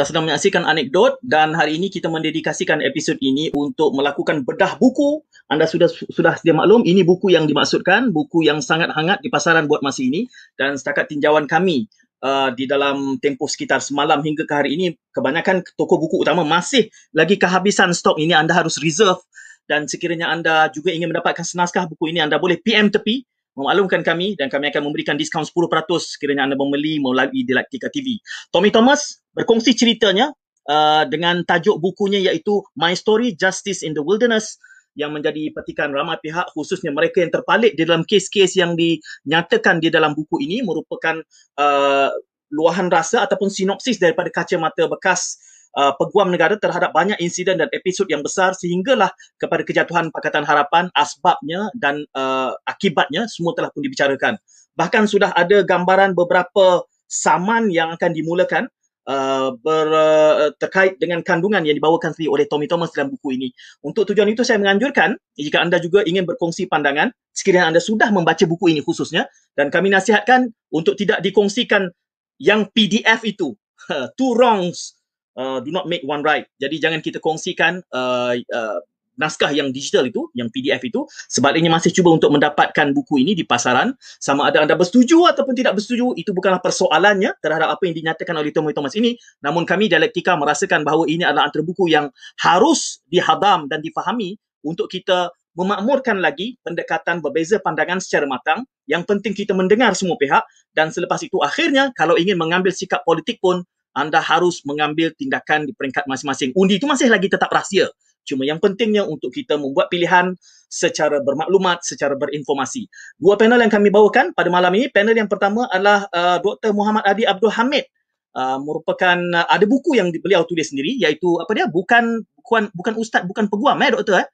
Anda sedang menyaksikan Anekdot dan hari ini kita mendedikasikan episod ini untuk melakukan bedah buku. Anda sudah sudah sedia maklum, ini buku yang dimaksudkan, buku yang sangat hangat di pasaran buat masa ini dan setakat tinjauan kami uh, di dalam tempoh sekitar semalam hingga ke hari ini, kebanyakan toko buku utama masih lagi kehabisan stok ini. Anda harus reserve dan sekiranya anda juga ingin mendapatkan senaskah buku ini, anda boleh PM tepi memaklumkan kami dan kami akan memberikan diskaun 10% sekiranya anda membeli melalui Dialektika TV. Tommy Thomas berkongsi ceritanya uh, dengan tajuk bukunya iaitu My Story Justice in the Wilderness yang menjadi petikan ramai pihak khususnya mereka yang terpalit di dalam kes-kes yang dinyatakan di dalam buku ini merupakan uh, luahan rasa ataupun sinopsis daripada kacamata bekas uh, peguam negara terhadap banyak insiden dan episod yang besar sehinggalah kepada kejatuhan Pakatan Harapan asbabnya dan uh, akibatnya semua telah pun dibicarakan. Bahkan sudah ada gambaran beberapa saman yang akan dimulakan uh, ber, uh, terkait dengan kandungan yang dibawakan sendiri oleh Tommy Thomas dalam buku ini. Untuk tujuan itu saya menganjurkan jika anda juga ingin berkongsi pandangan sekiranya anda sudah membaca buku ini khususnya dan kami nasihatkan untuk tidak dikongsikan yang PDF itu. Two wrongs uh, do not make one right. Jadi jangan kita kongsikan uh, uh, naskah yang digital itu, yang PDF itu. Sebaliknya masih cuba untuk mendapatkan buku ini di pasaran. Sama ada anda bersetuju ataupun tidak bersetuju, itu bukanlah persoalannya terhadap apa yang dinyatakan oleh Tommy Thomas ini. Namun kami Dialektika merasakan bahawa ini adalah antara buku yang harus dihadam dan difahami untuk kita memakmurkan lagi pendekatan berbeza pandangan secara matang. Yang penting kita mendengar semua pihak dan selepas itu akhirnya kalau ingin mengambil sikap politik pun anda harus mengambil tindakan di peringkat masing-masing. Undi itu masih lagi tetap rahsia. Cuma yang pentingnya untuk kita membuat pilihan secara bermaklumat, secara berinformasi. Dua panel yang kami bawakan pada malam ini, panel yang pertama adalah uh, Dr. Muhammad Adi Abdul Hamid. Uh, merupakan uh, ada buku yang beliau tulis sendiri iaitu apa dia bukan bukan bukan ustaz bukan peguam eh doktor eh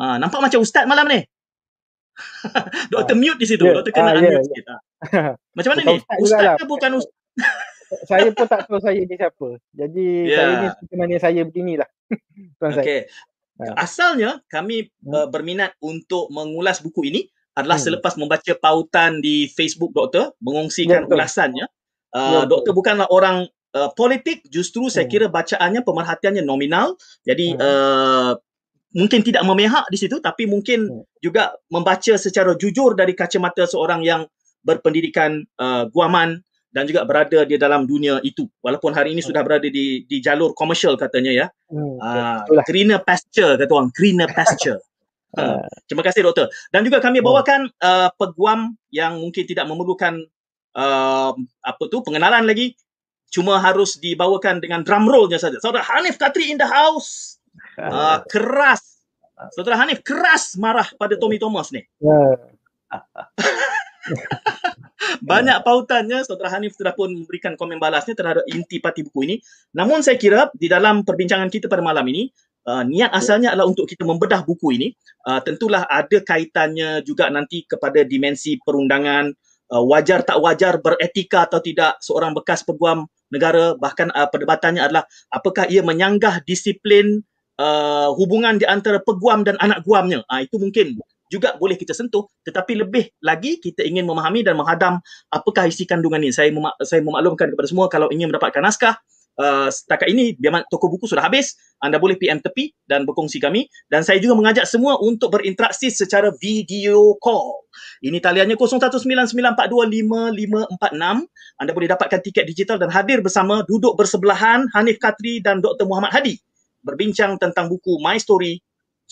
uh, nampak macam ustaz malam ni doktor uh, mute di situ yeah, doktor kena uh, unmute yeah, sikit yeah. macam mana ni ustaz ke bukan ustaz saya pun tak tahu saya ni siapa. Jadi yeah. saya ni seperti mana saya beginilah. Tuan okay. saya. Asalnya kami hmm. uh, berminat untuk mengulas buku ini adalah hmm. selepas membaca pautan di Facebook doktor mengongsikan ya, ulasannya. Uh, ya, doktor bukanlah orang uh, politik, justru hmm. saya kira bacaannya pemerhatiannya nominal. Jadi hmm. uh, mungkin tidak memihak di situ tapi mungkin hmm. juga membaca secara jujur dari kacamata seorang yang berpendidikan uh, guaman dan juga berada di dalam dunia itu. Walaupun hari ini hmm. sudah berada di di jalur komersial katanya ya. Hmm, uh, greener pasture kata orang. Greener pasture. Uh, terima kasih doktor. Dan juga kami hmm. bawakan uh, peguam yang mungkin tidak memerlukan uh, apa tu pengenalan lagi. Cuma harus dibawakan dengan drum rollnya saja. Saudara Hanif Katri in the house. Uh, keras. Saudara Hanif keras marah pada Tommy Thomas ni. Ya. Banyak pautannya Saudara Hanif sudah pun memberikan komen balasnya terhadap inti parti buku ini. Namun saya kira di dalam perbincangan kita pada malam ini uh, niat asalnya adalah untuk kita membedah buku ini. Uh, tentulah ada kaitannya juga nanti kepada dimensi perundangan uh, wajar tak wajar beretika atau tidak seorang bekas peguam negara bahkan uh, perdebatannya adalah apakah ia menyanggah disiplin uh, hubungan di antara peguam dan anak guamnya. Uh, itu mungkin juga boleh kita sentuh tetapi lebih lagi kita ingin memahami dan menghadam apakah isi kandungan ini. Saya memak- saya memaklumkan kepada semua kalau ingin mendapatkan naskah uh, setakat ini biar toko buku sudah habis anda boleh PM tepi dan berkongsi kami. Dan saya juga mengajak semua untuk berinteraksi secara video call. Ini taliannya 0199425546 anda boleh dapatkan tiket digital dan hadir bersama duduk bersebelahan Hanif Katri dan Dr Muhammad Hadi. Berbincang tentang buku My Story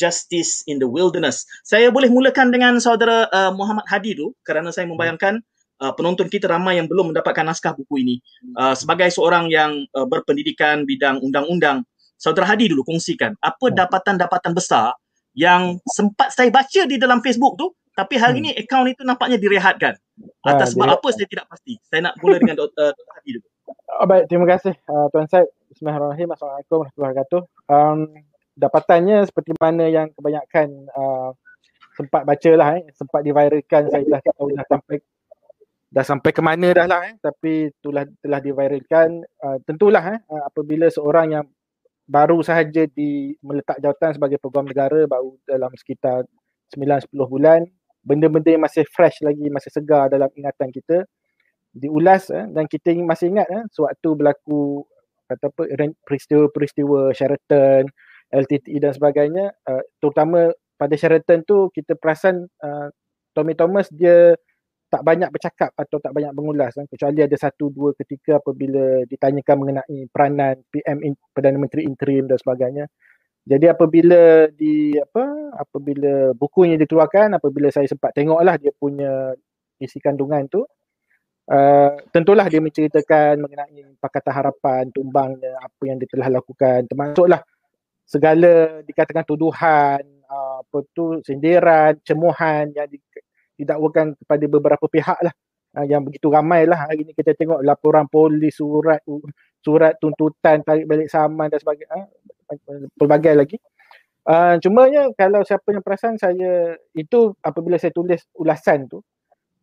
Justice in the Wilderness. Saya boleh mulakan dengan saudara uh, Muhammad Hadi dulu kerana saya membayangkan uh, penonton kita ramai yang belum mendapatkan naskah buku ini. Uh, sebagai seorang yang uh, berpendidikan bidang undang-undang, saudara Hadi dulu kongsikan apa hmm. dapatan-dapatan besar yang sempat saya baca di dalam Facebook tu tapi hari hmm. ini akaun itu nampaknya direhatkan. Atas sebab apa saya tidak pasti. Saya nak mula dengan Dr. Hadi dulu. Oh, baik, terima kasih uh, Tuan Syed. Bismillahirrahmanirrahim. Assalamualaikum warahmatullahi wabarakatuh. Um, dapatannya seperti mana yang kebanyakan uh, sempat baca lah eh. sempat diviralkan saya dah tahu dah sampai dah sampai ke mana dah lah eh. tapi itulah telah diviralkan uh, tentulah eh, uh, apabila seorang yang baru sahaja di meletak jawatan sebagai peguam negara baru dalam sekitar 9-10 bulan benda-benda yang masih fresh lagi masih segar dalam ingatan kita diulas eh, dan kita masih ingat eh, sewaktu berlaku kata apa peristiwa-peristiwa Sheraton, LTTE dan sebagainya uh, terutama pada Sheraton tu kita perasan uh, Tommy Thomas dia tak banyak bercakap atau tak banyak mengulas kan? kecuali ada satu dua ketika apabila ditanyakan mengenai peranan PM in, Perdana Menteri interim dan sebagainya. Jadi apabila di apa apabila bukunya dikeluarkan apabila saya sempat tengoklah dia punya isi kandungan tu uh, tentulah dia menceritakan mengenai Pakatan Harapan tumbangnya apa yang dia telah lakukan termasuklah segala dikatakan tuduhan uh, apa tu sindiran cemuhan yang di, didakwakan kepada beberapa pihak lah. Uh, yang begitu ramai lah. Hari ni kita tengok laporan polis surat surat tuntutan tarik balik saman dan sebagainya uh, pelbagai lagi. Uh, cumanya kalau siapa yang perasan saya itu apabila saya tulis ulasan tu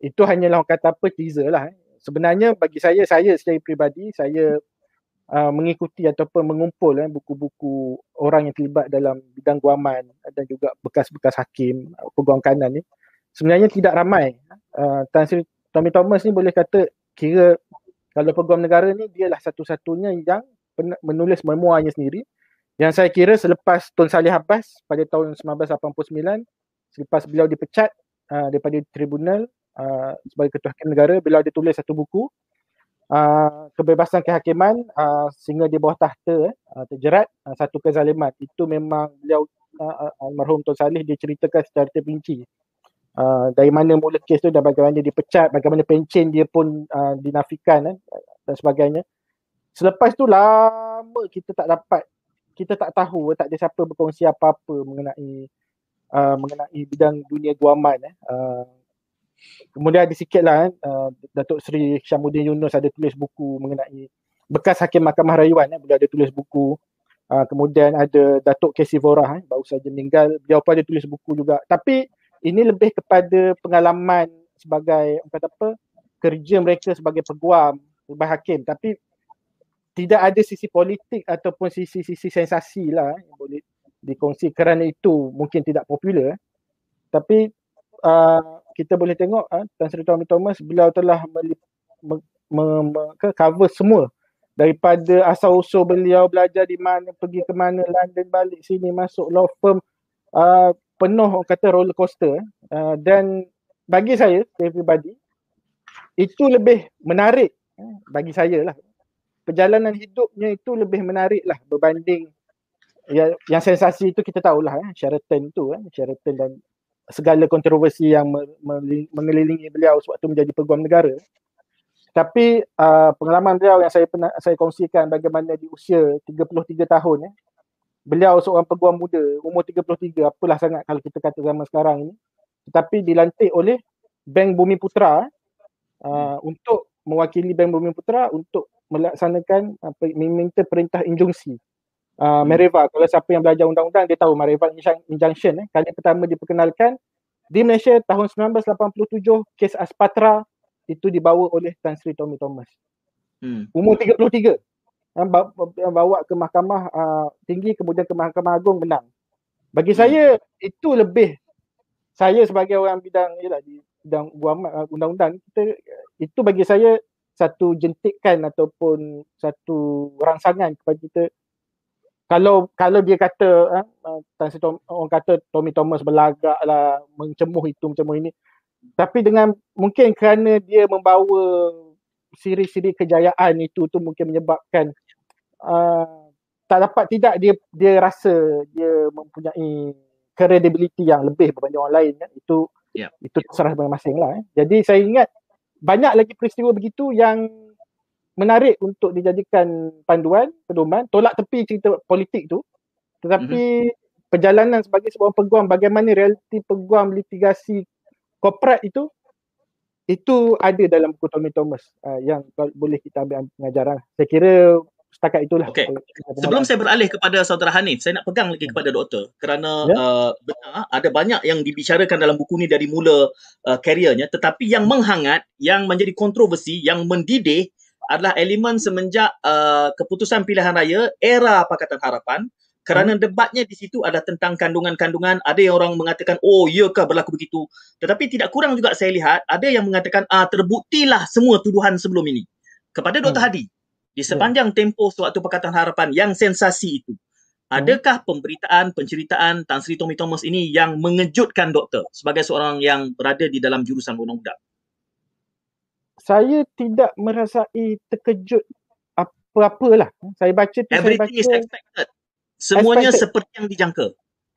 itu hanyalah kata apa teaser lah eh. sebenarnya bagi saya saya secara peribadi saya uh, mengikuti ataupun mengumpul eh, buku-buku orang yang terlibat dalam bidang guaman dan juga bekas-bekas hakim peguam kanan ni sebenarnya tidak ramai. Uh, Tan Sri Tommy Thomas ni boleh kata kira kalau peguam negara ni dia lah satu-satunya yang menulis memoirnya sendiri yang saya kira selepas Tun Salih Abbas pada tahun 1989 selepas beliau dipecat uh, daripada tribunal uh, sebagai ketua hakim negara beliau ada tulis satu buku uh, kebebasan kehakiman uh, sehingga di bawah tahta uh, terjerat uh, satu kezaliman itu memang beliau uh, almarhum Tun Salih dia ceritakan secara terperinci uh, dari mana mula kes tu dan bagaimana dia dipecat, bagaimana pencen dia pun uh, dinafikan eh, dan sebagainya. Selepas tu lama kita tak dapat, kita tak tahu, tak ada siapa berkongsi apa-apa mengenai uh, mengenai bidang dunia guaman. Eh. Uh, kemudian ada sikit lah, eh, uh, Datuk Seri Syamuddin Yunus ada tulis buku mengenai bekas Hakim Mahkamah Rayuan. Eh. Beliau ada tulis buku Uh, kemudian ada Datuk Casey Vora eh, baru saja meninggal. Beliau pun ada tulis buku juga. Tapi ini lebih kepada pengalaman sebagai kata apa kerja mereka sebagai peguam sebagai hakim tapi tidak ada sisi politik ataupun sisi-sisi sensasi lah yang boleh dikongsi kerana itu mungkin tidak popular tapi uh, kita boleh tengok uh, Tan Sri Tommy Thomas beliau telah cover semua. Daripada asal usul beliau belajar di mana pergi ke mana London balik sini masuk law firm uh, penuh orang kata roller coaster uh, dan bagi saya pribadi itu lebih menarik uh, bagi saya lah. Perjalanan hidupnya itu lebih menarik lah berbanding ya, yang sensasi itu kita tahulah eh, Sheraton tu eh, Sheraton dan segala kontroversi yang mengelilingi beliau sewaktu menjadi peguam negara. Tapi uh, pengalaman beliau yang saya pernah saya kongsikan bagaimana di usia 33 tahun eh, beliau seorang peguam muda umur 33 apalah sangat kalau kita kata zaman sekarang ini tetapi dilantik oleh Bank Bumi Putra uh, untuk mewakili Bank Bumi Putra untuk melaksanakan apa meminta perintah injunksi uh, Mereva kalau siapa yang belajar undang-undang dia tahu Mereva injunction eh kali pertama diperkenalkan di Malaysia tahun 1987 kes Aspatra itu dibawa oleh Tan Sri Tommy Thomas. Hmm. Umur 33 bawa ke mahkamah uh, tinggi kemudian ke mahkamah agung menang. Bagi hmm. saya itu lebih saya sebagai orang bidang yalah di bidang uh, undang-undang kita itu bagi saya satu jentikan ataupun satu rangsangan kepada kita kalau kalau dia kata uh, Tan Tom, orang kata Tommy Thomas berlagak lah mencemuh itu mencemuh ini tapi dengan mungkin kerana dia membawa siri-siri kejayaan itu tu mungkin menyebabkan uh, tak dapat tidak dia dia rasa dia mempunyai credibility yang lebih berbanding orang lain kan itu yeah. itu terserah masing-masing lah eh. jadi saya ingat banyak lagi peristiwa begitu yang menarik untuk dijadikan panduan pedoman tolak tepi cerita politik tu tetapi mm-hmm. perjalanan sebagai sebuah peguam bagaimana realiti peguam litigasi korporat itu itu ada dalam buku Tommy Thomas uh, yang boleh kita ambil pengajaran saya kira setakat itulah. Okay. Sebelum saya beralih kepada saudara Hanif, saya nak pegang lagi kepada doktor kerana yeah. uh, benar ada banyak yang dibicarakan dalam buku ni dari mula uh, karirnya tetapi yang menghangat, yang menjadi kontroversi, yang mendidih adalah elemen semenjak uh, keputusan pilihan raya era Pakatan Harapan kerana hmm. debatnya di situ ada tentang kandungan-kandungan ada yang orang mengatakan oh iyakah berlaku begitu tetapi tidak kurang juga saya lihat ada yang mengatakan ah terbuktilah semua tuduhan sebelum ini kepada Dr hmm. Hadi di sepanjang tempoh suatu Pakatan Harapan yang sensasi itu, adakah pemberitaan, penceritaan Tan Sri Tommy Thomas ini yang mengejutkan doktor sebagai seorang yang berada di dalam jurusan undang-undang? Saya tidak merasai terkejut apa-apalah. Saya baca tu Everything saya baca is expected. Semuanya Expected. seperti yang dijangka.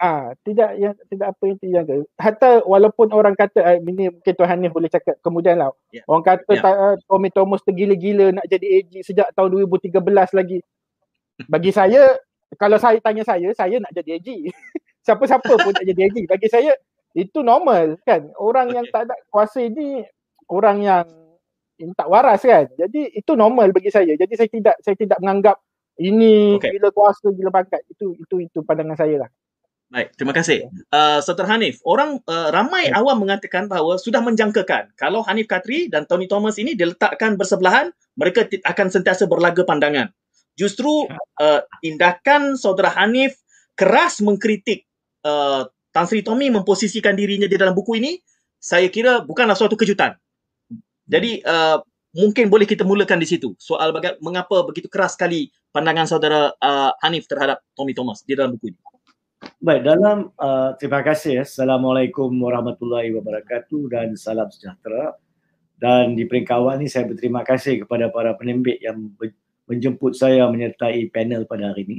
Ah, tidak yang tidak apa yang dijangka. Hatta walaupun orang kata ah, ini mungkin Tuan Hanif boleh cakap kemudian lah. Ya. Orang kata Ya. yeah. Tommy Thomas tergila-gila nak jadi AG sejak tahun 2013 lagi. Bagi saya kalau saya tanya saya, saya nak jadi AG. Siapa-siapa pun nak jadi AG. Bagi saya itu normal kan. Orang yang Okey. tak ada kuasa ni orang yang yang tak waras kan. Jadi itu normal bagi saya. Jadi saya tidak saya tidak menganggap ini Okey. gila kuasa gila pangkat. Itu itu itu pandangan saya lah. Baik, terima kasih. Uh, Dr. Hanif, orang uh, ramai Ya. awam mengatakan bahawa sudah menjangkakan kalau Hanif Katri dan Tony Thomas ini diletakkan bersebelahan, mereka ti- akan sentiasa berlaga pandangan. Justru uh, tindakan saudara Hanif keras mengkritik uh, Tan Sri Tommy memposisikan dirinya di dalam buku ini, saya kira bukanlah suatu kejutan. Jadi uh, mungkin boleh kita mulakan di situ. Soal baga- mengapa begitu keras sekali pandangan saudara uh, Hanif terhadap Tommy Thomas di dalam buku ini. Baik, dalam uh, terima kasih. ya. Assalamualaikum warahmatullahi wabarakatuh dan salam sejahtera. Dan di peringkat awal ni saya berterima kasih kepada para penembik yang menjemput saya menyertai panel pada hari ini.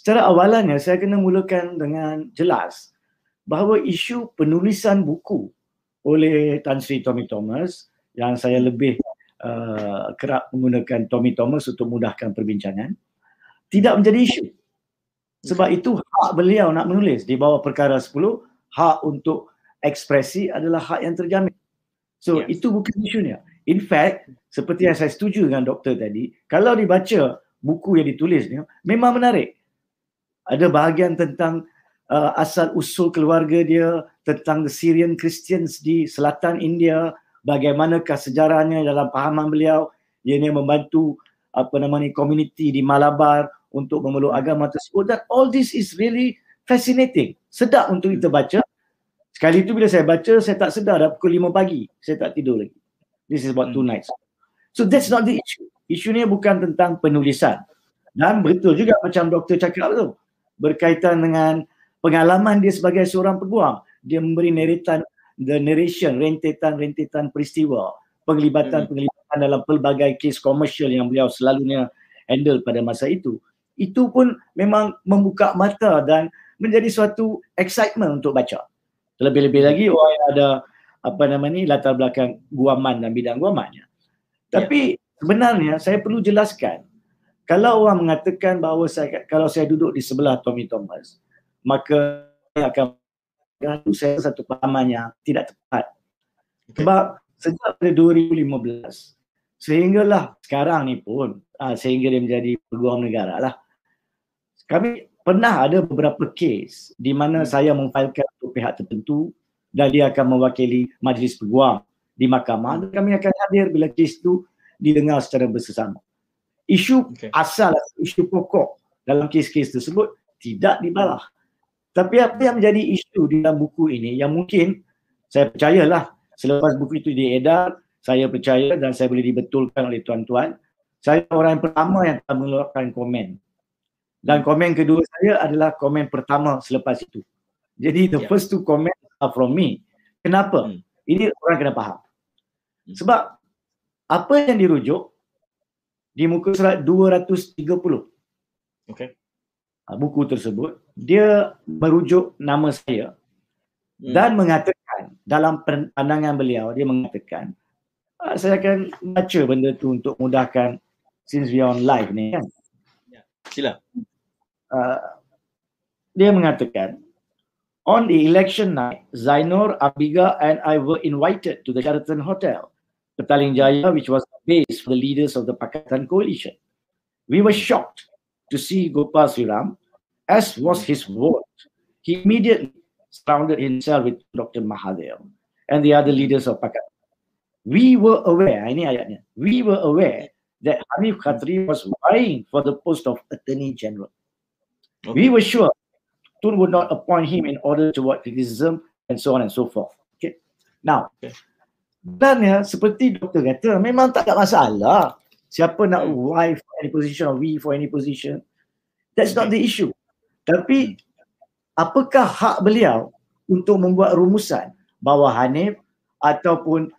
Secara awalannya saya kena mulakan dengan jelas bahawa isu penulisan buku oleh Tan Sri Tommy Thomas yang saya lebih uh, kerap menggunakan Tommy Thomas untuk mudahkan perbincangan tidak menjadi isu. Sebab itu hak beliau nak menulis di bawah perkara 10, hak untuk ekspresi adalah hak yang terjamin. So Yes. itu bukan isunya. In fact, seperti yang saya setuju dengan doktor tadi, kalau dibaca buku yang ditulisnya memang menarik. Ada bahagian tentang uh, asal usul keluarga dia, tentang the Syrian Christians di selatan India, bagaimanakah sejarahnya dalam pahaman beliau, ianya membantu apa nama ni community di Malabar untuk memeluk agama tersebut dan all this is really fascinating. Sedap untuk kita baca. Sekali itu bila saya baca, saya tak sedar dah pukul 5 pagi. Saya tak tidur lagi. This is about two Hmm. nights. So that's not the issue. Isunya bukan tentang penulisan. Dan betul juga macam doktor cakap tu. Berkaitan dengan pengalaman dia sebagai seorang peguam. Dia memberi narratan, the narration, rentetan-rentetan peristiwa. Penglibatan-penglibatan dalam pelbagai kes komersial yang beliau selalunya handle pada masa itu. Itu pun memang membuka mata dan menjadi suatu excitement untuk baca. Terlebih-lebih lagi orang yang ada apa nama ni latar belakang guaman dan bidang guamannya. Tapi sebenarnya saya perlu jelaskan kalau orang mengatakan bahawa saya kalau saya duduk di sebelah Tommy Thomas maka saya akan itu saya satu pahaman yang tidak tepat. Sebab sejak pada 2015 sehinggalah sekarang ni pun ah, sehingga dia menjadi peguam negara lah. Kami pernah ada beberapa kes di mana Hmm. saya memfailkan untuk pihak tertentu dan dia akan mewakili majlis peguam di mahkamah dan kami akan hadir bila kes itu didengar secara bersama. Isu Okey. asal, isu pokok dalam kes-kes tersebut tidak dibalah. Tapi apa yang menjadi isu di dalam buku ini yang mungkin saya percayalah selepas buku itu diedar, saya percaya dan saya boleh dibetulkan oleh tuan-tuan, saya orang yang pertama yang akan mengeluarkan komen. Dan komen kedua saya adalah komen pertama selepas itu. Jadi the Ya. first two comments are from me. Kenapa? Hmm. Ini orang kena faham. Hmm. Sebab apa yang dirujuk di muka surat 230 Okey. Uh, buku tersebut, dia merujuk nama saya Hmm. dan mengatakan dalam pandangan beliau dia mengatakan uh, saya akan baca benda tu untuk mudahkan since we on live ni kan. Sila. Uh, dia mengatakan on the election night Zainur Abiga and I were invited to the Sheraton Hotel Petaling Jaya which was the base for the leaders of the Pakatan coalition. We were shocked to see Gopal Sriram as was his wont. He immediately surrounded himself with Dr. Mahathir and the other leaders of Pakatan. We were aware, ini ayatnya, we were aware that Hanif Khatri was vying for the post of Attorney General. We were sure Tun would not appoint him in order to avoid criticism and so on and so forth. Okay. Now, Okay. sebenarnya seperti doktor kata, memang tak ada masalah siapa nak Y for any position or V for any position. That's not the issue. Tapi apakah hak beliau untuk membuat rumusan bahawa Hanif ataupun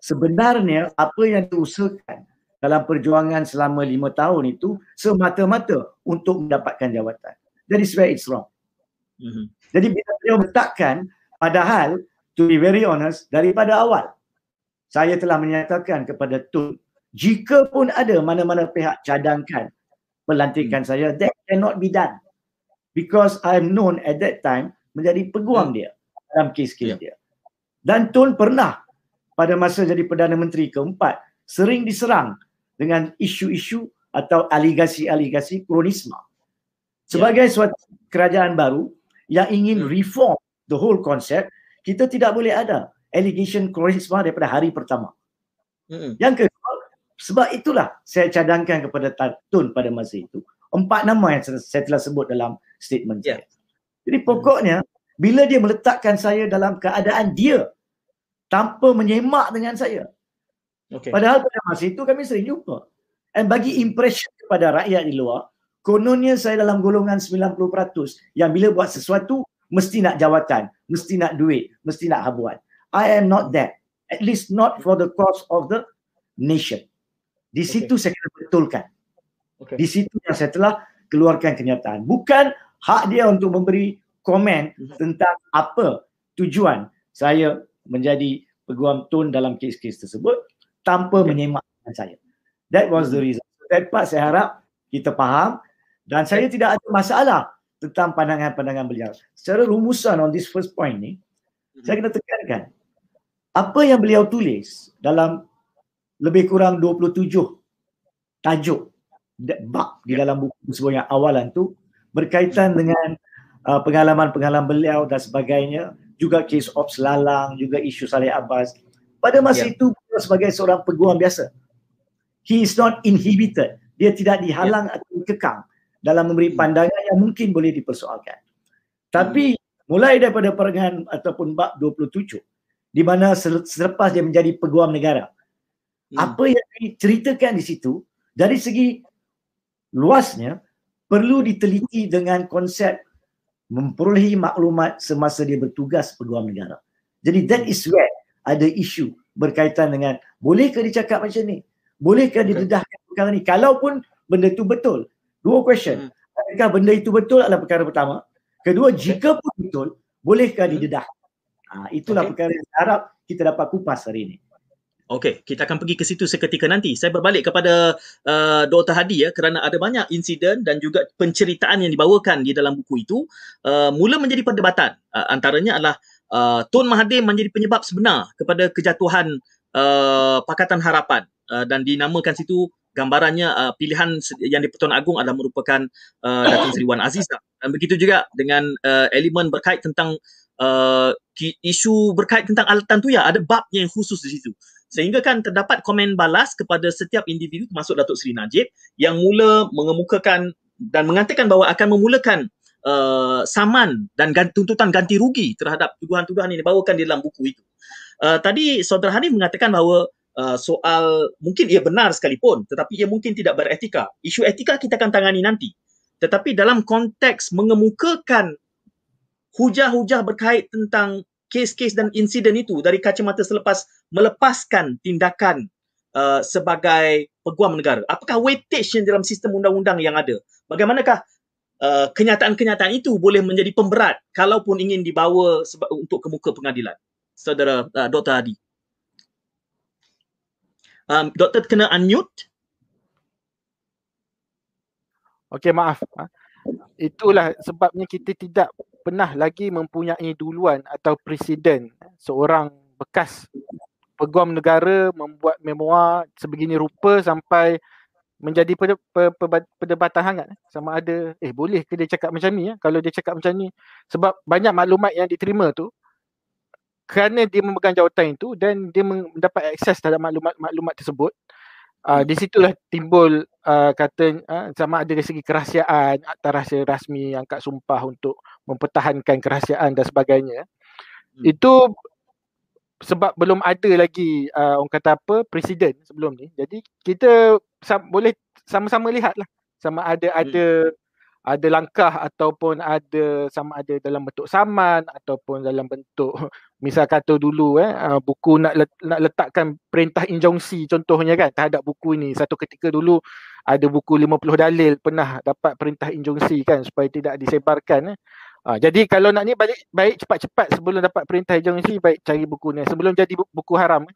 sebenarnya apa yang diusahakan dalam perjuangan selama lima tahun itu semata-mata untuk mendapatkan jawatan. Jadi sebab it's wrong. Mm-hmm. Jadi bila beliau letakkan padahal to be very honest daripada awal saya telah menyatakan kepada Tun jika pun ada mana-mana pihak cadangkan pelantikan saya that cannot be done because I'm known at that time menjadi peguam hmm. dia dalam kes-kes yeah. dia. Dan Tun pernah pada masa jadi Perdana Menteri keempat sering diserang dengan isu-isu atau aligasi-aligasi kronisma. Sebagai yeah. suatu kerajaan baru yang ingin hmm. reform the whole concept, kita tidak boleh ada allegation kronisma daripada hari pertama. Mm-hmm. Yang kedua, sebab itulah saya cadangkan kepada Tun pada masa itu. Empat nama yang saya telah sebut dalam statement yeah. saya. Jadi pokoknya, bila dia meletakkan saya dalam keadaan dia tanpa menyemak dengan saya. Okay. Padahal pada masa itu kami sering jumpa. Dan bagi impression kepada rakyat di luar, kononnya saya dalam golongan 90% yang bila buat sesuatu mesti nak jawatan, mesti nak duit, mesti nak habuan. I am not that. At least not for the cause of the nation. Di situ okay. saya kena betulkan. Okay. Di situ yang saya telah keluarkan kenyataan. Bukan hak dia untuk memberi komen mhm. tentang apa tujuan saya menjadi peguam tun dalam kes-kes tersebut tanpa okay. menyemak saya. That was the mhm. reason. That part saya harap kita faham dan saya tidak ada masalah tentang pandangan-pandangan beliau. Secara rumusan on this first point ni, mm-hmm. saya kena tekankan apa yang beliau tulis dalam lebih kurang 27 tajuk bab di dalam buku tersebut yang awalan tu berkaitan dengan uh, pengalaman-pengalaman beliau dan sebagainya juga kes ops lalang juga isu Saleh Abbas pada masa yeah. itu beliau sebagai seorang peguam biasa he is not inhibited dia tidak dihalang yeah. atau dikekang dalam memberi hmm. pandangan yang mungkin boleh dipersoalkan tapi hmm. mulai daripada perangan ataupun bab 27 di mana selepas dia menjadi peguam negara hmm. apa yang diceritakan di situ dari segi luasnya perlu diteliti dengan konsep memperolehi maklumat semasa dia bertugas peguam negara. Jadi that is where ada isu berkaitan dengan bolehkah dicakap macam ni? Bolehkah didedahkan perkara ni? Kalaupun benda itu betul. Dua question. Hmm. Adakah benda itu betul adalah perkara pertama. Kedua, jika pun betul, bolehkah hmm. Ha, itulah okay. perkara yang saya harap kita dapat kupas hari ini. Okey, kita akan pergi ke situ seketika nanti. Saya berbalik kepada uh, Dr. Hadi ya kerana ada banyak insiden dan juga penceritaan yang dibawakan di dalam buku itu uh, mula menjadi perdebatan. Uh, antaranya adalah uh, Tun Mahathir menjadi penyebab sebenar kepada kejatuhan uh, Pakatan Harapan uh, dan dinamakan situ gambarannya uh, pilihan yang di-Pertuan Agong adalah merupakan uh, Datuk Seri Wan Azizah. Dan begitu juga dengan uh, elemen berkait tentang uh, isu berkait tentang alatan tu ya ada bab yang khusus di situ sehingga kan terdapat komen balas kepada setiap individu termasuk Datuk Seri Najib yang mula mengemukakan dan mengatakan bahawa akan memulakan uh, saman dan ganti, tuntutan ganti rugi terhadap tuduhan-tuduhan yang dibawakan di dalam buku itu. Uh, tadi Saudara Hanif mengatakan bahawa uh, soal mungkin ia benar sekalipun tetapi ia mungkin tidak beretika. Isu etika kita akan tangani nanti. Tetapi dalam konteks mengemukakan hujah-hujah berkait tentang kes-kes dan insiden itu dari kacamata selepas melepaskan tindakan uh, sebagai peguam negara? Apakah weightage yang dalam sistem undang-undang yang ada? Bagaimanakah uh, kenyataan-kenyataan itu boleh menjadi pemberat kalaupun ingin dibawa seba- untuk ke muka pengadilan? Saudara uh, Dr. Adi. Um, doktor kena unmute. Okey, maaf. Itulah sebabnya kita tidak pernah lagi mempunyai duluan atau presiden seorang bekas peguam negara membuat memoir sebegini rupa sampai menjadi perdebatan hangat. Sama ada eh boleh ke dia cakap macam ni ya? Kalau dia cakap macam ni sebab banyak maklumat yang diterima tu kerana dia memegang jawatan itu dan dia mendapat akses terhadap maklumat-maklumat tersebut Uh, di situlah timbul uh, kata uh, sama ada dari segi kerahsiaan atau rahsia rasmi angkat sumpah untuk mempertahankan kerahsiaan dan sebagainya hmm. itu sebab belum ada lagi uh, orang kata apa presiden sebelum ni. Jadi kita sam- boleh sama-sama lihatlah sama ada hmm. ada ada langkah ataupun ada sama ada dalam bentuk saman ataupun dalam bentuk misal kata dulu eh uh, buku nak nak letakkan perintah injungsi contohnya kan terhadap buku ini satu ketika dulu ada buku 50 dalil pernah dapat perintah injungsi kan supaya tidak disebarkan eh. Ha, jadi kalau nak ni balik baik cepat-cepat sebelum dapat perintah agensi baik cari buku ni. Sebelum jadi buku, haram.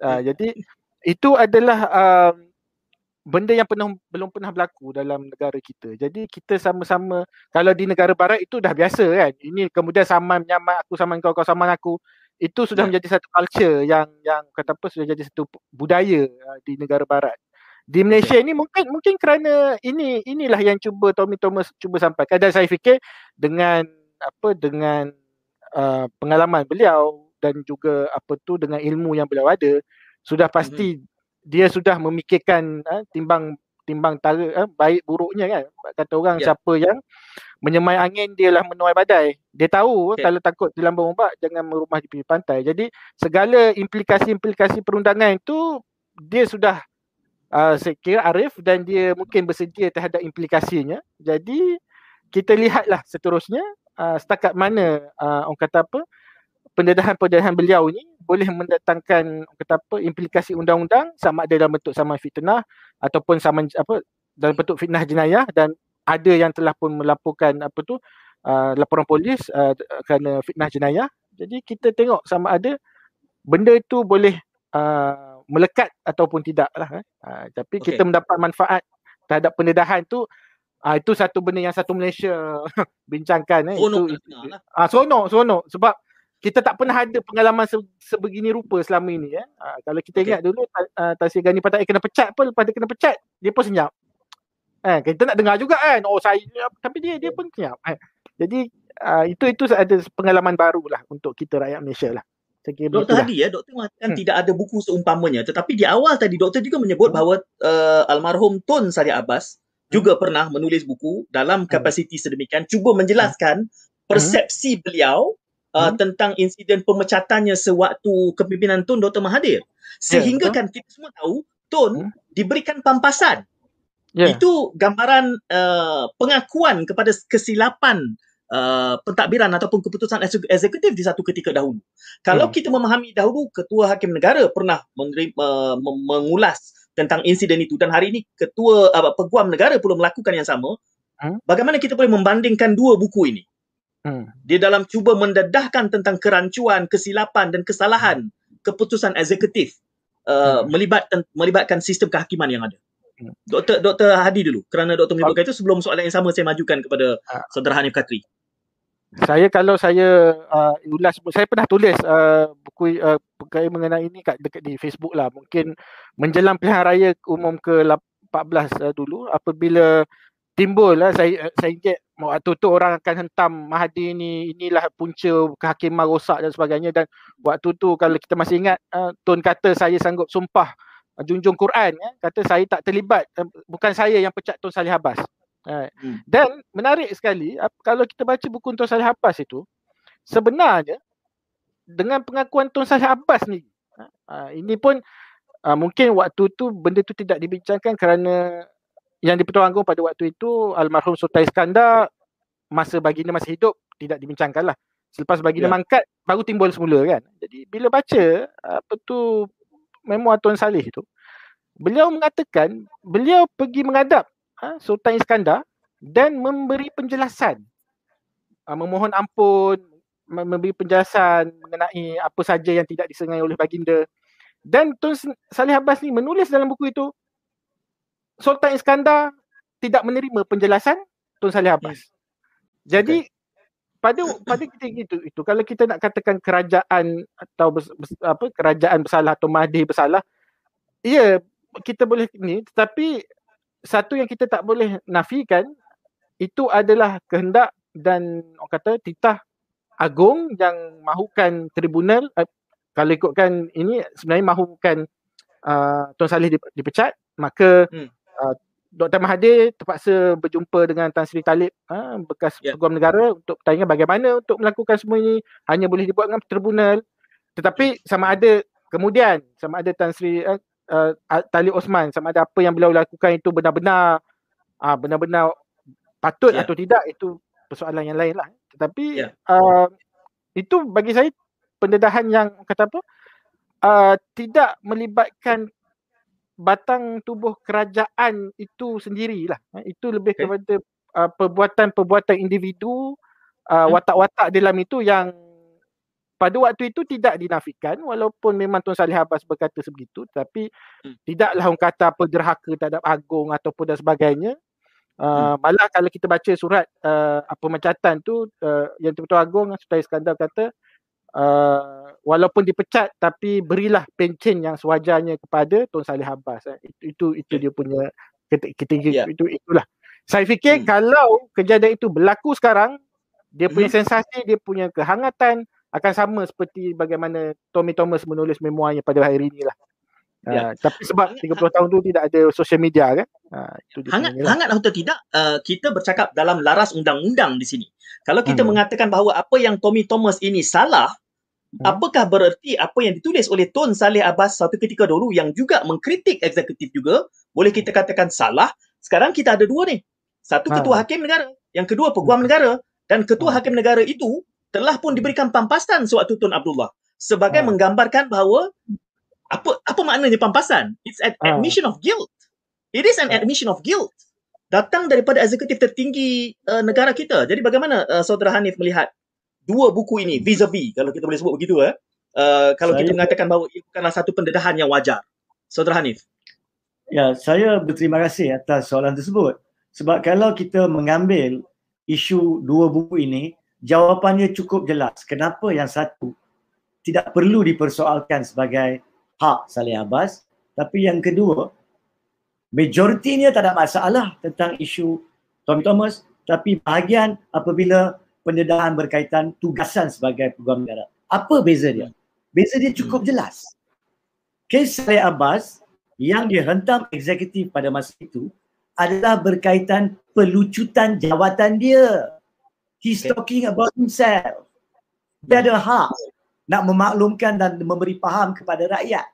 ha, jadi itu adalah uh, benda yang pernah belum pernah berlaku dalam negara kita. Jadi kita sama-sama kalau di negara barat itu dah biasa kan. Ini kemudian saman menyaman aku saman kau kau saman aku itu sudah ya. menjadi satu culture yang yang kata apa sudah jadi satu budaya uh, di negara barat di Malaysia ini mungkin mungkin kerana ini inilah yang cuba Tommy Thomas cuba sampaikan dan saya fikir dengan apa dengan uh, pengalaman beliau dan juga apa tu dengan ilmu yang beliau ada sudah pasti mm-hmm. Dia sudah memikirkan uh, timbang timbang tara uh, baik buruknya kan kata orang yeah. siapa yang menyemai angin dia lah menuai badai dia tahu okay. kalau takut dilambung ombak jangan merumah di pinggir pantai jadi segala implikasi-implikasi perundangan itu dia sudah uh, saya kira Arif dan dia mungkin bersedia terhadap implikasinya. Jadi kita lihatlah seterusnya uh, setakat mana uh, orang kata apa pendedahan-pendedahan beliau ni boleh mendatangkan kata apa implikasi undang-undang sama ada dalam bentuk sama fitnah ataupun sama apa dalam bentuk fitnah jenayah dan ada yang telah pun melaporkan apa tu uh, laporan polis uh, kerana fitnah jenayah. Jadi kita tengok sama ada benda itu boleh uh, melekat ataupun tidak lah. Eh. Uh, tapi okay. kita mendapat manfaat terhadap pendedahan tu uh, itu satu benda yang satu Malaysia bincangkan. Eh. Itu, lah. uh, sonok, sonok. Sebab kita tak pernah ada pengalaman se- sebegini rupa selama ini. Eh. Uh, kalau kita okay. ingat dulu uh, Tasir Gani Patai kena pecat pun lepas dia kena pecat, dia pun senyap. Eh, kita nak dengar juga kan. Oh saya tapi dia dia pun senyap. Eh. Jadi uh, itu itu ada pengalaman baru lah untuk kita rakyat Malaysia lah. Doktor Hadi ya, doktor mengatakan hmm. tidak ada buku seumpamanya tetapi di awal tadi doktor juga menyebut hmm. bahawa uh, almarhum Tun Sari Abbas hmm. juga pernah menulis buku dalam hmm. kapasiti sedemikian cuba menjelaskan hmm. persepsi beliau uh, hmm. tentang insiden pemecatannya sewaktu kepimpinan Tun Dr. Mahathir sehingga yeah, kan kita semua tahu Tun hmm. diberikan pampasan yeah. itu gambaran uh, pengakuan kepada kesilapan Uh, pentadbiran ataupun keputusan eksekutif di satu ketika dahulu. Kalau hmm. kita memahami dahulu ketua hakim negara pernah menerima, uh, mengulas tentang insiden itu dan hari ini ketua uh, peguam negara perlu melakukan yang sama, hmm. bagaimana kita boleh membandingkan dua buku ini? Hmm. Dia dalam cuba mendedahkan tentang kerancuan, kesilapan dan kesalahan keputusan eksekutif uh, hmm. melibatkan melibatkan sistem kehakiman yang ada. Hmm. Doktor Doktor Hadi dulu kerana doktor menyebutkan itu sebelum soalan yang sama saya majukan kepada uh, saudara Hanif Katri. Saya kalau saya uh, ulas saya pernah tulis uh, buku uh, berkait mengenai ini kat dekat di Facebook lah. Mungkin menjelang pilihan raya umum ke 14 uh, dulu apabila timbul lah saya saya ingat waktu tu orang akan hentam Mahathir ni inilah punca kehakiman rosak dan sebagainya dan waktu tu kalau kita masih ingat uh, Tun kata saya sanggup sumpah junjung Quran ya, kata saya tak terlibat eh, bukan saya yang pecat Tun Salih Abbas. Hmm. Dan menarik sekali kalau kita baca buku Tun Salih Abbas itu sebenarnya dengan pengakuan Tun Salih Abbas ni ini pun mungkin waktu tu benda tu tidak dibincangkan kerana yang dipertuangkan pada waktu itu almarhum Sultan Iskandar masa baginda masih hidup tidak dibincangkan lah. Selepas baginda yeah. mangkat baru timbul semula kan. Jadi bila baca apa tu memoir Tuan Salih tu beliau mengatakan beliau pergi menghadap ha, Sultan Iskandar dan memberi penjelasan ha, memohon ampun memberi penjelasan mengenai apa saja yang tidak disengaja oleh baginda dan Tun Salih Abbas ni menulis dalam buku itu Sultan Iskandar tidak menerima penjelasan Tun Salih Abbas. Jadi okay. pada pada ketika itu itu kalau kita nak katakan kerajaan atau bes, bes, apa kerajaan bersalah atau Mahdi bersalah ya kita boleh ni tetapi satu yang kita tak boleh nafikan itu adalah kehendak dan orang kata titah agung yang mahukan tribunal uh, kalau ikutkan ini sebenarnya mahukan uh, Tuan Salih dipecat maka hmm. Uh, Dr. Mahathir terpaksa berjumpa dengan Tan Sri Talib uh, bekas yeah. peguam negara untuk tanya bagaimana untuk melakukan semua ini hanya boleh dibuat dengan tribunal tetapi sama ada kemudian sama ada Tan Sri uh, uh, Talib Osman sama ada apa yang beliau lakukan itu benar-benar uh, benar-benar patut yeah. atau tidak itu persoalan yang lain lah. Tetapi yeah. uh, itu bagi saya pendedahan yang kata apa uh, tidak melibatkan batang tubuh kerajaan itu sendirilah. Itu lebih okay. kepada uh, perbuatan-perbuatan individu uh, watak-watak dalam itu yang pada waktu itu tidak dinafikan walaupun memang Tuan Salih Abbas berkata sebegitu tapi hmm. tidaklah orang kata apa derhaka terhadap agung ataupun dan sebagainya uh, hmm. malah kalau kita baca surat uh, apa mencatan tu uh, yang Tuan Agung Sultan Iskandar kata uh, walaupun dipecat tapi berilah pencen yang sewajarnya kepada Tuan Salih Abbas eh. itu itu, itu dia punya kita, kita yeah. itu itulah saya fikir hmm. kalau kejadian itu berlaku sekarang dia punya hmm. sensasi, dia punya kehangatan akan sama seperti bagaimana Tommy Thomas menulis memoirnya pada hari ini lah. Ya. Uh, tapi sebab 30 tahun tu tidak ada social media kan. Uh, itu hangat, lah. hangat atau tidak, uh, kita bercakap dalam laras undang-undang di sini. Kalau kita hmm. mengatakan bahawa apa yang Tommy Thomas ini salah, hmm. apakah bererti apa yang ditulis oleh Tun Saleh Abbas satu ketika dulu yang juga mengkritik eksekutif juga, boleh kita katakan salah. Sekarang kita ada dua ni. Satu ha. ketua hakim negara, yang kedua peguam hmm. negara dan ketua hmm. hakim negara itu telah pun diberikan pampasan sewaktu Tun Abdullah sebagai ha. menggambarkan bahawa apa apa maknanya pampasan? It's an ha. admission of guilt. It is an ha. admission of guilt. Datang daripada eksekutif tertinggi uh, negara kita. Jadi bagaimana uh, saudara Hanif melihat dua buku ini vis-a-vis kalau kita boleh sebut begitu eh? Uh, kalau saya kita mengatakan bahawa ia bukanlah satu pendedahan yang wajar. Saudara Hanif. Ya, saya berterima kasih atas soalan tersebut. Sebab kalau kita mengambil isu dua buku ini, jawapannya cukup jelas. Kenapa yang satu tidak perlu dipersoalkan sebagai hak Saleh Abbas, tapi yang kedua, majoritinya tak ada masalah tentang isu Tommy Thomas, tapi bahagian apabila pendedahan berkaitan tugasan sebagai peguam negara. Apa beza dia? Beza dia cukup hmm. jelas. Kes Saleh Abbas yang dihentam eksekutif pada masa itu adalah berkaitan pelucutan jawatan dia. He's okay. talking about himself. Dia ada hak nak memaklumkan dan memberi faham kepada rakyat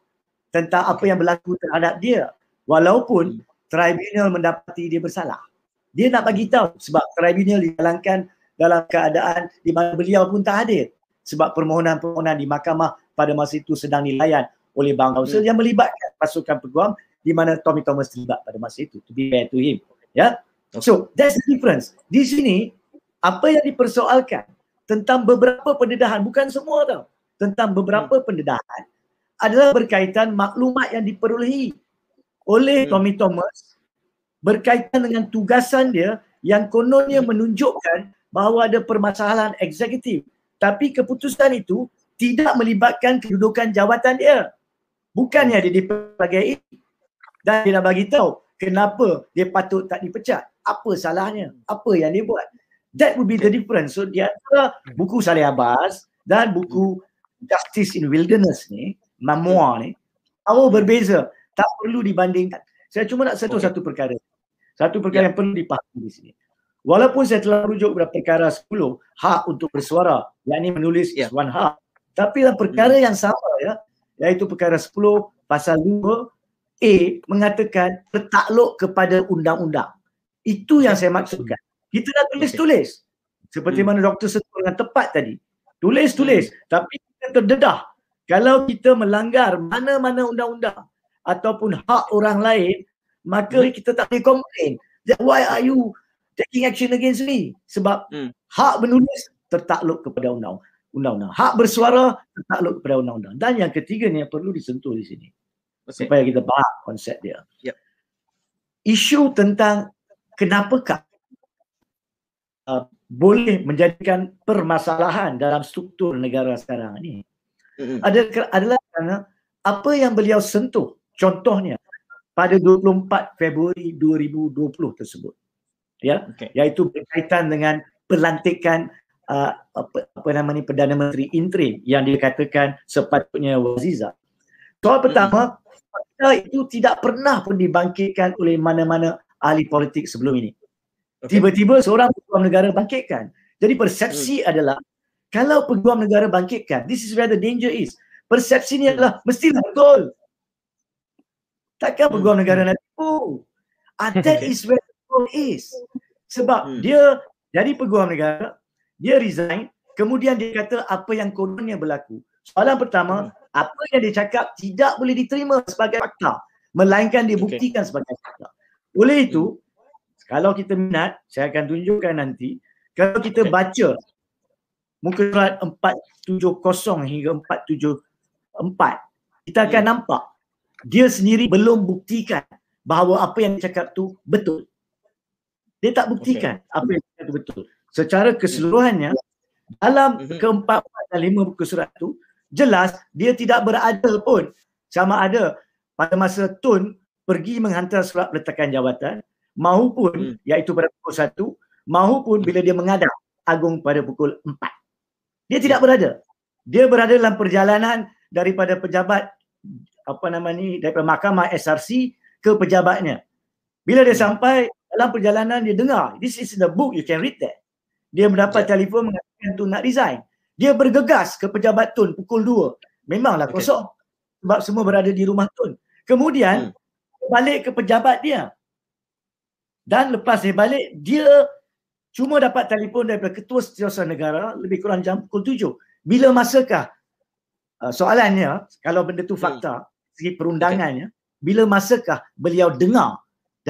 tentang apa yang berlaku terhadap dia. Walaupun hmm. tribunal mendapati dia bersalah. Dia nak bagi tahu sebab tribunal dijalankan dalam keadaan di mana beliau pun tak hadir. Sebab permohonan-permohonan di mahkamah pada masa itu sedang dilayan oleh Bang Kaunsel hmm. yang melibatkan pasukan peguam di mana Tommy Thomas terlibat pada masa itu. To be fair to him. Ya. Yeah? So that's the difference. Di sini apa yang dipersoalkan tentang beberapa pendedahan bukan semua tau tentang beberapa hmm. pendedahan adalah berkaitan maklumat yang diperolehi oleh hmm. Tommy Thomas berkaitan dengan tugasan dia yang kononnya hmm. menunjukkan bahawa ada permasalahan eksekutif tapi keputusan itu tidak melibatkan kedudukan jawatan dia bukannya dia dipakai dan dia nak bagi tahu kenapa dia patut tak dipecat apa salahnya apa yang dia buat That would be the difference. So di antara hmm. buku Saleh Abbas dan buku Justice in Wilderness ni, memoir ni, jauh berbeza. Tak perlu dibandingkan. Saya cuma nak satu okay. satu perkara. Satu perkara yeah. yang perlu dipahami di sini. Walaupun saya telah rujuk pada perkara 10, hak untuk bersuara, yang ini menulis yeah. one hak. Tapi dalam perkara hmm. yang sama ya, iaitu perkara 10 pasal 2 A mengatakan bertakluk kepada undang-undang. Itu yang saya maksudkan. Kita dah tulis-tulis. Seperti hmm. mana doktor sebut dengan tepat tadi. Tulis-tulis. Hmm. Tapi kita terdedah. Kalau kita melanggar mana-mana undang-undang ataupun hak orang lain, maka kita tak boleh komplain. Why are you taking action against me? Sebab hmm. hak menulis tertakluk kepada undang undang Hak bersuara tertakluk kepada undang-undang. Dan yang ketiga ni yang perlu disentuh di sini. Okay. Supaya kita faham konsep dia. Yep. Isu tentang kenapakah Uh, boleh menjadikan permasalahan dalam struktur negara sekarang ini mm-hmm. adalah kerana apa yang beliau sentuh contohnya pada 24 Februari 2020 tersebut ya okay. iaitu berkaitan dengan pelantikan uh, apa, apa nama ni Perdana Menteri interim yang dikatakan sepatutnya Waziza. Soal pertama, mm-hmm. itu tidak pernah pun dibangkitkan oleh mana-mana ahli politik sebelum ini. Okay. Tiba-tiba seorang peguam negara bangkitkan. Jadi persepsi hmm. adalah kalau peguam negara bangkitkan, this is where the danger is. persepsi ni adalah mestilah betul. Takkan Hmm. peguam negara nak tipu. And that is where is. Sebab Hmm. dia jadi peguam negara, dia resign, kemudian dia kata apa yang kononnya berlaku. Soalan pertama, Hmm. apa yang dia cakap tidak boleh diterima sebagai fakta, melainkan Okay. dibuktikan sebagai fakta. Oleh itu, kalau kita minat, saya akan tunjukkan nanti, kalau kita Okay. baca muka surat 470 hingga 474, kita akan Hmm. nampak dia sendiri belum buktikan bahawa apa yang dia cakap tu betul. Dia tak buktikan apa yang dia tu betul. Secara keseluruhannya, dalam Mhm. keempat dan lima muka surat tu, jelas dia tidak berada pun sama ada pada masa Tun pergi menghantar surat peletakan jawatan mahupun Hmm. iaitu pada pukul 1 mahupun bila dia mengadap Agung pada pukul 4. Dia tidak berada. Dia berada dalam perjalanan daripada pejabat apa nama ni daripada mahkamah SRC ke pejabatnya. Bila dia Hmm. sampai dalam perjalanan dia dengar, this is the book you can read that. Dia mendapat Yeah. telefon mengatakan Tun nak resign. Dia bergegas ke pejabat Tun pukul 2. Memanglah Okay. kosong. Sebab semua berada di rumah Tun. Kemudian balik ke pejabat dia. Dan lepas dia balik, dia cuma dapat telefon daripada Ketua Setiausaha Negara lebih kurang jam pukul 7. Bila masakah uh, soalannya, kalau benda tu Hmm. fakta, segi perundangannya, bila masakah beliau dengar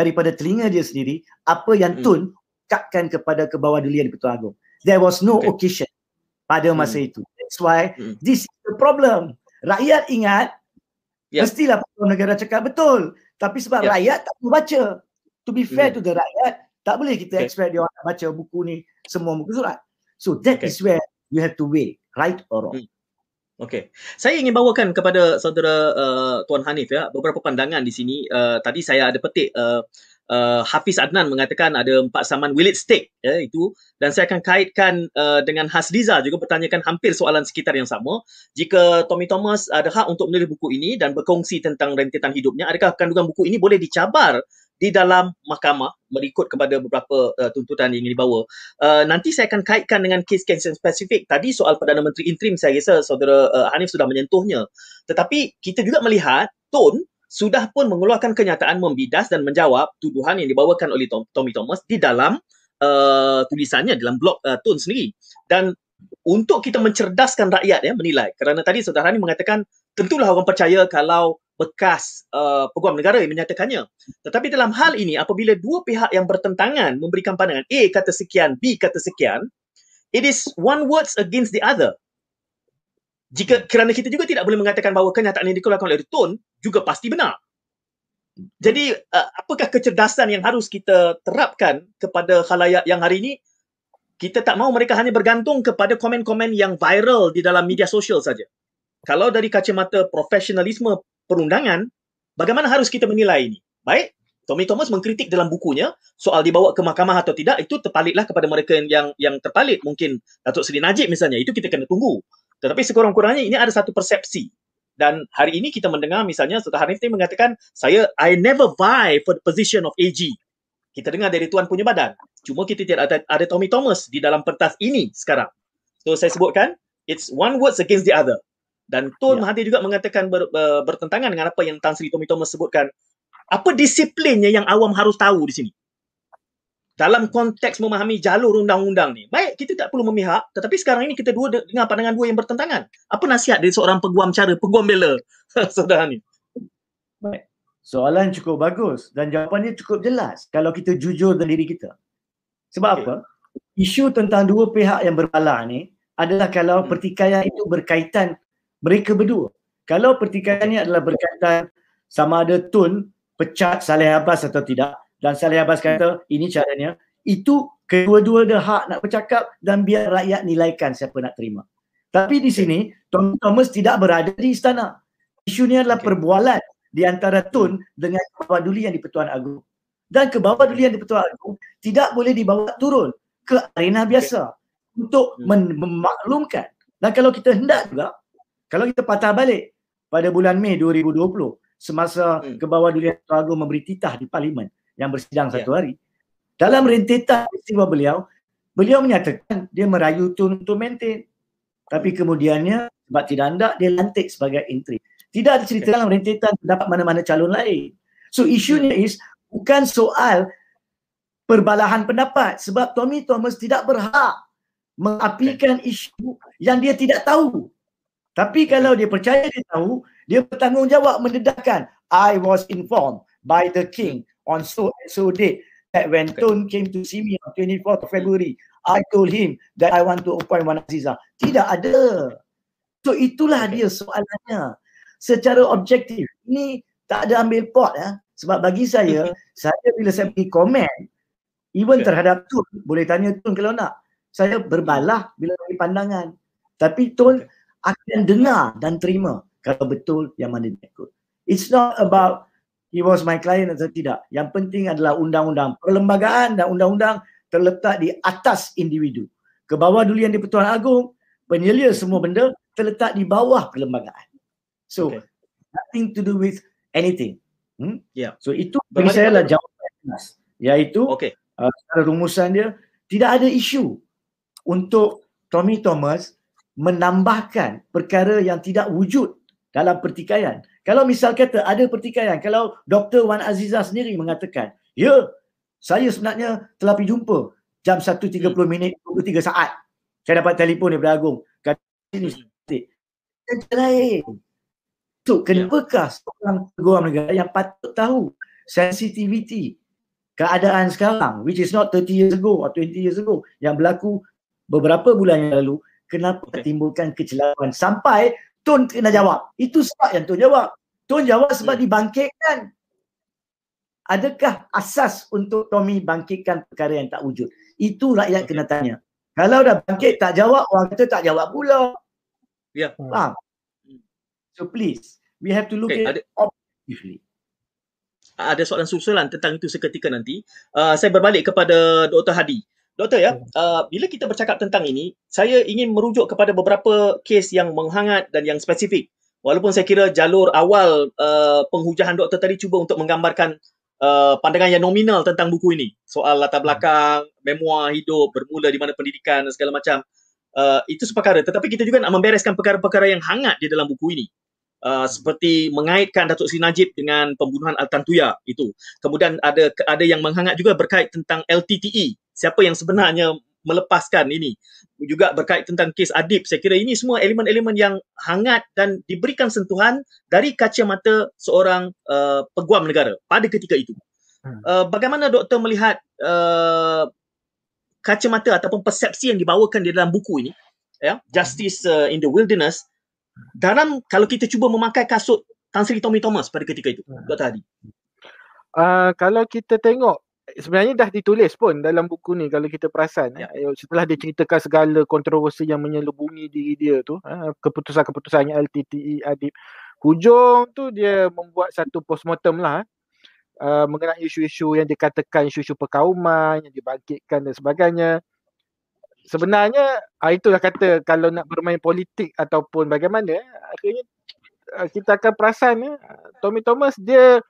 daripada telinga dia sendiri apa yang Hmm. Tun cakapkan kepada kebawadulian di Pertuan Agong. There was no Okay. occasion pada masa Hmm. itu. That's why Hmm. this is the problem. Rakyat ingat Ya. mestilah Pertuan Negara cakap betul. Tapi sebab Ya. rakyat tak perlu baca. To be fair Hmm. to the rakyat, tak boleh kita Okay. expect dia orang nak baca buku ni semua muka surat. So that Okay. is where you have to weigh right or wrong. Hmm. Okey. Saya ingin bawakan kepada saudara uh, Tuan Hanif ya beberapa pandangan di sini. Uh, tadi saya ada petik uh, uh, Hafiz Adnan mengatakan ada empat saman will it stick ya itu dan saya akan kaitkan uh, dengan Hasliza juga bertanyakan hampir soalan sekitar yang sama. Jika Tommy Thomas ada hak untuk menulis buku ini dan berkongsi tentang rentetan hidupnya, adakah kandungan buku ini boleh dicabar di dalam mahkamah mengikut kepada beberapa uh, tuntutan yang dibawa. Uh, nanti saya akan kaitkan dengan kes-kes yang spesifik. Tadi soal Perdana Menteri interim saya rasa saudara uh, Hanif sudah menyentuhnya. Tetapi kita juga melihat Tun sudah pun mengeluarkan kenyataan membidas dan menjawab tuduhan yang dibawakan oleh Tom, Tommy Thomas di dalam uh, tulisannya dalam blog uh, Tun sendiri. Dan untuk kita mencerdaskan rakyat ya menilai kerana tadi saudara Hanif mengatakan tentulah orang percaya kalau bekas uh, peguam negara yang menyatakannya. Tetapi dalam hal ini apabila dua pihak yang bertentangan memberikan pandangan A kata sekian, B kata sekian, it is one words against the other. Jika kerana kita juga tidak boleh mengatakan bahawa kenyataan yang dikeluarkan oleh Tun juga pasti benar. Jadi uh, apakah kecerdasan yang harus kita terapkan kepada khalayak yang hari ini kita tak mahu mereka hanya bergantung kepada komen-komen yang viral di dalam media sosial saja. Kalau dari kacamata profesionalisme perundangan, bagaimana harus kita menilai ini? Baik, Tommy Thomas mengkritik dalam bukunya soal dibawa ke mahkamah atau tidak itu terpalitlah kepada mereka yang yang terpalit mungkin Datuk Seri Najib misalnya itu kita kena tunggu. Tetapi sekurang-kurangnya ini ada satu persepsi. Dan hari ini kita mendengar misalnya Sultan Hanif mengatakan saya I never vie for the position of AG. Kita dengar dari tuan punya badan. Cuma kita tidak ada, ada Tommy Thomas di dalam pentas ini sekarang. So saya sebutkan it's one words against the other. Dan Tun Ya. Mahathir juga mengatakan ber, ber, bertentangan dengan apa yang Tan Sri Tommy Thomas sebutkan. Apa disiplinnya yang awam harus tahu di sini? Dalam konteks memahami jalur undang-undang ni. Baik, kita tak perlu memihak. Tetapi sekarang ini kita dua dengar pandangan dua yang bertentangan. Apa nasihat dari seorang peguam cara, peguam bela? Saudara ni. Soalan cukup bagus dan jawapannya cukup jelas kalau kita jujur dengan diri kita. Sebab Okey. apa? Isu tentang dua pihak yang berbala ni adalah kalau Hmm. pertikaian itu berkaitan mereka berdua. Kalau pertikaiannya adalah berkaitan sama ada Tun pecat Saleh Abbas atau tidak dan Saleh Abbas kata ini caranya, itu kedua-dua ada hak nak bercakap dan biar rakyat nilaikan siapa nak terima. Tapi di sini Tom Thomas tidak berada di istana. Isu ni adalah perbualan di antara Tun dengan kebawadulian di Pertuan Agong. Dan kebawadulian di Pertuan Agong tidak boleh dibawa turun ke arena biasa untuk Hmm. memaklumkan. Dan kalau kita hendak juga, kalau kita patah balik pada bulan Mei 2020 semasa Hmm. kebawadulian Pertuan Agong memberi titah di parlimen yang bersidang Ya. satu hari. Dalam rentetan peristiwa beliau, beliau menyatakan dia merayu Tun untuk maintain. Tapi kemudiannya sebab tidak anda dia lantik sebagai intri. Tidak ada cerita okay. dalam rentetan dapat mana-mana calon lain. So isunya is bukan soal perbalahan pendapat sebab Tommy Thomas tidak berhak mengapikan okay. isu yang dia tidak tahu. Tapi kalau dia percaya dia tahu, dia bertanggungjawab mendedahkan I was informed by the king on so so date that when okay. Tun came to see me on 24th February, I told him that I want to appoint Wan Aziza. Tidak ada. So itulah dia soalannya. Secara objektif, ini tak ada ambil pot ya. Sebab bagi saya, saya bila saya pergi komen, even okay. terhadap Tun, boleh tanya Tun kalau nak. Saya berbalah bila bagi pandangan. Tapi Tun okay. Akan dengar dan terima kalau betul yang mana dia ikut. It's not about he was my client atau tidak. Yang penting adalah undang-undang. Perlembagaan dan undang-undang terletak di atas individu. Ke bawah dulu yang di-Pertuan Agong, penyelia semua benda terletak di bawah perlembagaan. So, okay. nothing to do with anything. Hmm? Yeah. So, itu bagi saya lah jawapan jelas. Iaitu, okay. uh, rumusan dia, tidak ada isu untuk Tommy Thomas menambahkan perkara yang tidak wujud dalam pertikaian. Kalau misal kata ada pertikaian, kalau Dr. Wan Aziza sendiri mengatakan, ya, saya sebenarnya telah pergi jumpa jam 1.30 hmm. minit 23 saat. Saya dapat telefon daripada Agung. Kata ini statik. Itu lain. So, kenapakah ya. seorang peguam negara yang patut tahu sensitivity keadaan sekarang which is not 30 years ago or 20 years ago yang berlaku beberapa bulan yang lalu kenapa okay. timbulkan kecelakaan sampai Tun kena jawab. Itu sebab yang Tun jawab. Tun jawab sebab hmm. dibangkitkan adakah asas untuk Tommy bangkitkan perkara yang tak wujud? Itu rakyat okay. kena tanya. Kalau dah bangkit tak jawab, orang kata tak jawab pula. Ya. Yeah. Faham? So please, we have to look okay. at it objectively. Ada soalan susulan tentang itu seketika nanti. Uh, saya berbalik kepada Dr. Hadi. Doktor ya, uh, bila kita bercakap tentang ini, saya ingin merujuk kepada beberapa kes yang menghangat dan yang spesifik. Walaupun saya kira jalur awal uh, penghujahan doktor tadi cuba untuk menggambarkan uh, pandangan yang nominal tentang buku ini. Soal latar belakang, memoir hidup, bermula di mana pendidikan dan segala macam. Uh, itu seperkara. Tetapi kita juga nak membereskan perkara-perkara yang hangat di dalam buku ini. Uh, seperti mengaitkan Datuk Seri Najib dengan pembunuhan Al-Tantuya itu. Kemudian ada ada yang menghangat juga berkait tentang LTTE. Siapa yang sebenarnya melepaskan ini juga berkait tentang kes adib saya kira ini semua elemen-elemen yang hangat dan diberikan sentuhan dari kacamata seorang uh, peguam negara pada ketika itu hmm. uh, bagaimana doktor melihat uh, kacamata ataupun persepsi yang dibawakan di dalam buku ini ya justice uh, in the wilderness dalam kalau kita cuba memakai kasut Tan Sri Tommy Thomas pada ketika itu hmm. doktor Hadi uh, kalau kita tengok sebenarnya dah ditulis pun dalam buku ni kalau kita perasan ya. eh, setelah dia ceritakan segala kontroversi yang menyelubungi diri dia tu eh, keputusan-keputusannya LTTE Adib hujung tu dia membuat satu postmortem lah uh, mengenai isu-isu yang dikatakan isu-isu perkauman yang dibangkitkan dan sebagainya sebenarnya uh, itulah kata kalau nak bermain politik ataupun bagaimana akhirnya uh, kita akan perasan uh, Tommy Thomas dia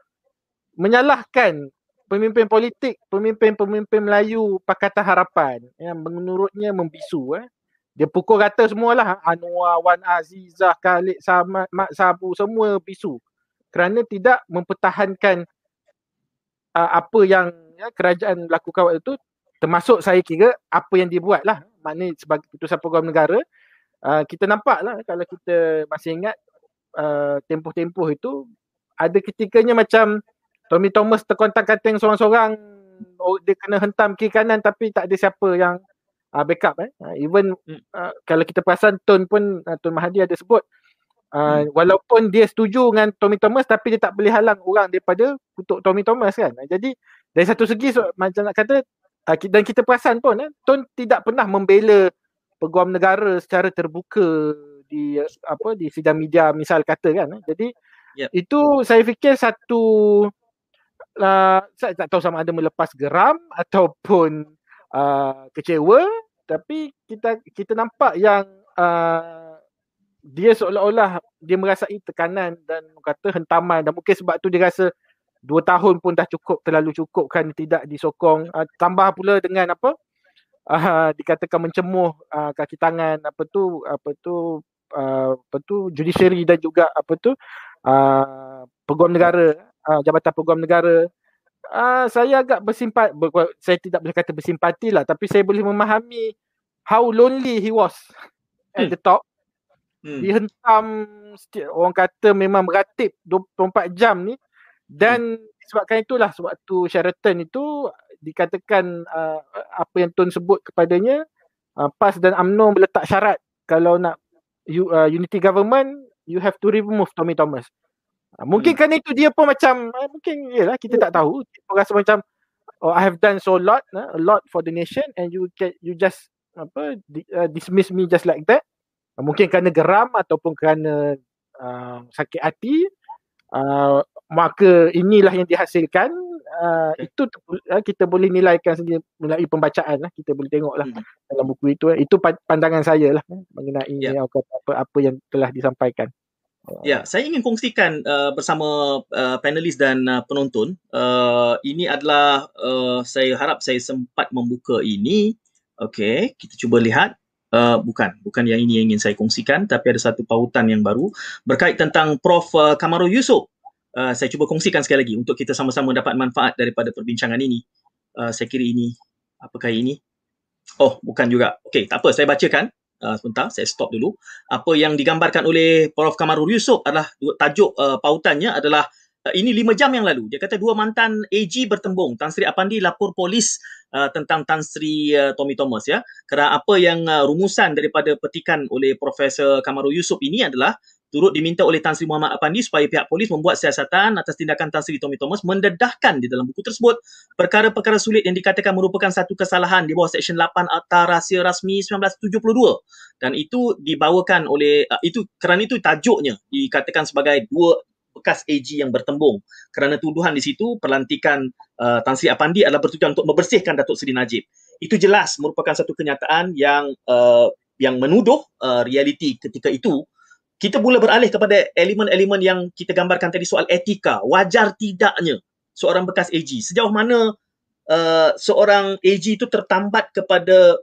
menyalahkan pemimpin politik, pemimpin-pemimpin Melayu Pakatan Harapan yang menurutnya membisu eh. Dia pukul rata semualah Anwar, Wan Azizah, Khalid Samad, Mak Sabu semua bisu kerana tidak mempertahankan uh, apa yang ya, kerajaan lakukan waktu itu termasuk saya kira apa yang dia buat lah maknanya sebagai keputusan program negara uh, kita nampak lah kalau kita masih ingat uh, tempoh-tempoh itu ada ketikanya macam Tommy Thomas terkontak kating seorang-seorang oh, dia kena hentam kiri kanan tapi tak ada siapa yang uh, backup eh. Uh, even uh, kalau kita perasan Tun pun uh, Tun Mahathir ada sebut uh, hmm. walaupun dia setuju dengan Tommy Thomas tapi dia tak boleh halang orang daripada untuk Tommy Thomas kan. Jadi dari satu segi so, macam nak kata dan kita perasan pun eh, Tun tidak pernah membela peguam negara secara terbuka di apa di sidang media misal kata kan. Eh. Jadi yep. itu saya fikir satu uh, saya tak tahu sama ada melepas geram ataupun uh, kecewa tapi kita kita nampak yang uh, dia seolah-olah dia merasai tekanan dan kata hentaman dan mungkin sebab tu dia rasa dua tahun pun dah cukup terlalu cukup kan tidak disokong. Uh, tambah pula dengan apa? Uh, dikatakan mencemuh uh, kaki tangan. Apa tu apa tu uh, apa tu judiciary dan juga apa tu uh, peguam negara uh, jabatan peguam negara. Uh, saya agak bersimpat ber, saya tidak boleh kata bersimpati lah tapi saya boleh memahami how lonely he was at hmm. the top. Hmm. dihentam orang kata memang beratip 24 jam ni dan hmm. sebabkan itulah sewaktu Sheraton itu dikatakan uh, apa yang Tun sebut kepadanya uh, PAS dan UMNO meletak syarat kalau nak you, uh, unity government you have to remove Tommy Thomas uh, mungkin hmm. kan itu dia pun macam uh, mungkin yalah kita tak tahu dia rasa macam oh I have done so lot uh, a lot for the nation and you get you just apa uh, dismiss me just like that uh, mungkin kerana geram ataupun kerana uh, sakit hati uh, maka inilah yang dihasilkan uh, itu uh, kita boleh nilaikan saja melalui pembacaan lah kita boleh tengoklah hmm. dalam buku itu itu pandangan saya lah mengenai yeah. apa, apa apa yang telah disampaikan Ya, saya ingin kongsikan uh, bersama uh, panelis dan uh, penonton. Uh, ini adalah uh, saya harap saya sempat membuka ini. Okey, kita cuba lihat. Uh, bukan, bukan yang ini yang ingin saya kongsikan tapi ada satu pautan yang baru berkait tentang Prof uh, Kamaru Yusof. Uh, saya cuba kongsikan sekali lagi untuk kita sama-sama dapat manfaat daripada perbincangan ini. Uh, saya kira ini apakah ini? Oh, bukan juga. Okey, tak apa, saya bacakan. Uh, sebentar, saya stop dulu. Apa yang digambarkan oleh Prof Kamarul Yusof adalah tajuk uh, pautannya adalah uh, ini lima jam yang lalu. Dia kata dua mantan AG bertembung. Tan Sri Apandi lapor polis uh, tentang Tan Sri uh, Tommy Thomas ya. Kerana apa yang uh, rumusan daripada petikan oleh Profesor Kamarul Yusof ini adalah turut diminta oleh Tan Sri Muhammad Apandi supaya pihak polis membuat siasatan atas tindakan Tan Sri Tommy Thomas mendedahkan di dalam buku tersebut. Perkara-perkara sulit yang dikatakan merupakan satu kesalahan di bawah Seksyen 8 Akta Rahsia Rasmi 1972 dan itu dibawakan oleh uh, itu kerana itu tajuknya dikatakan sebagai dua bekas AG yang bertembung. Kerana tuduhan di situ pelantikan uh, Tan Sri Apandi adalah bertujuan untuk membersihkan Datuk Seri Najib. Itu jelas merupakan satu kenyataan yang uh, yang menuduh uh, realiti ketika itu kita mula beralih kepada elemen-elemen yang kita gambarkan tadi soal etika. Wajar tidaknya seorang bekas AG. Sejauh mana uh, seorang AG itu tertambat kepada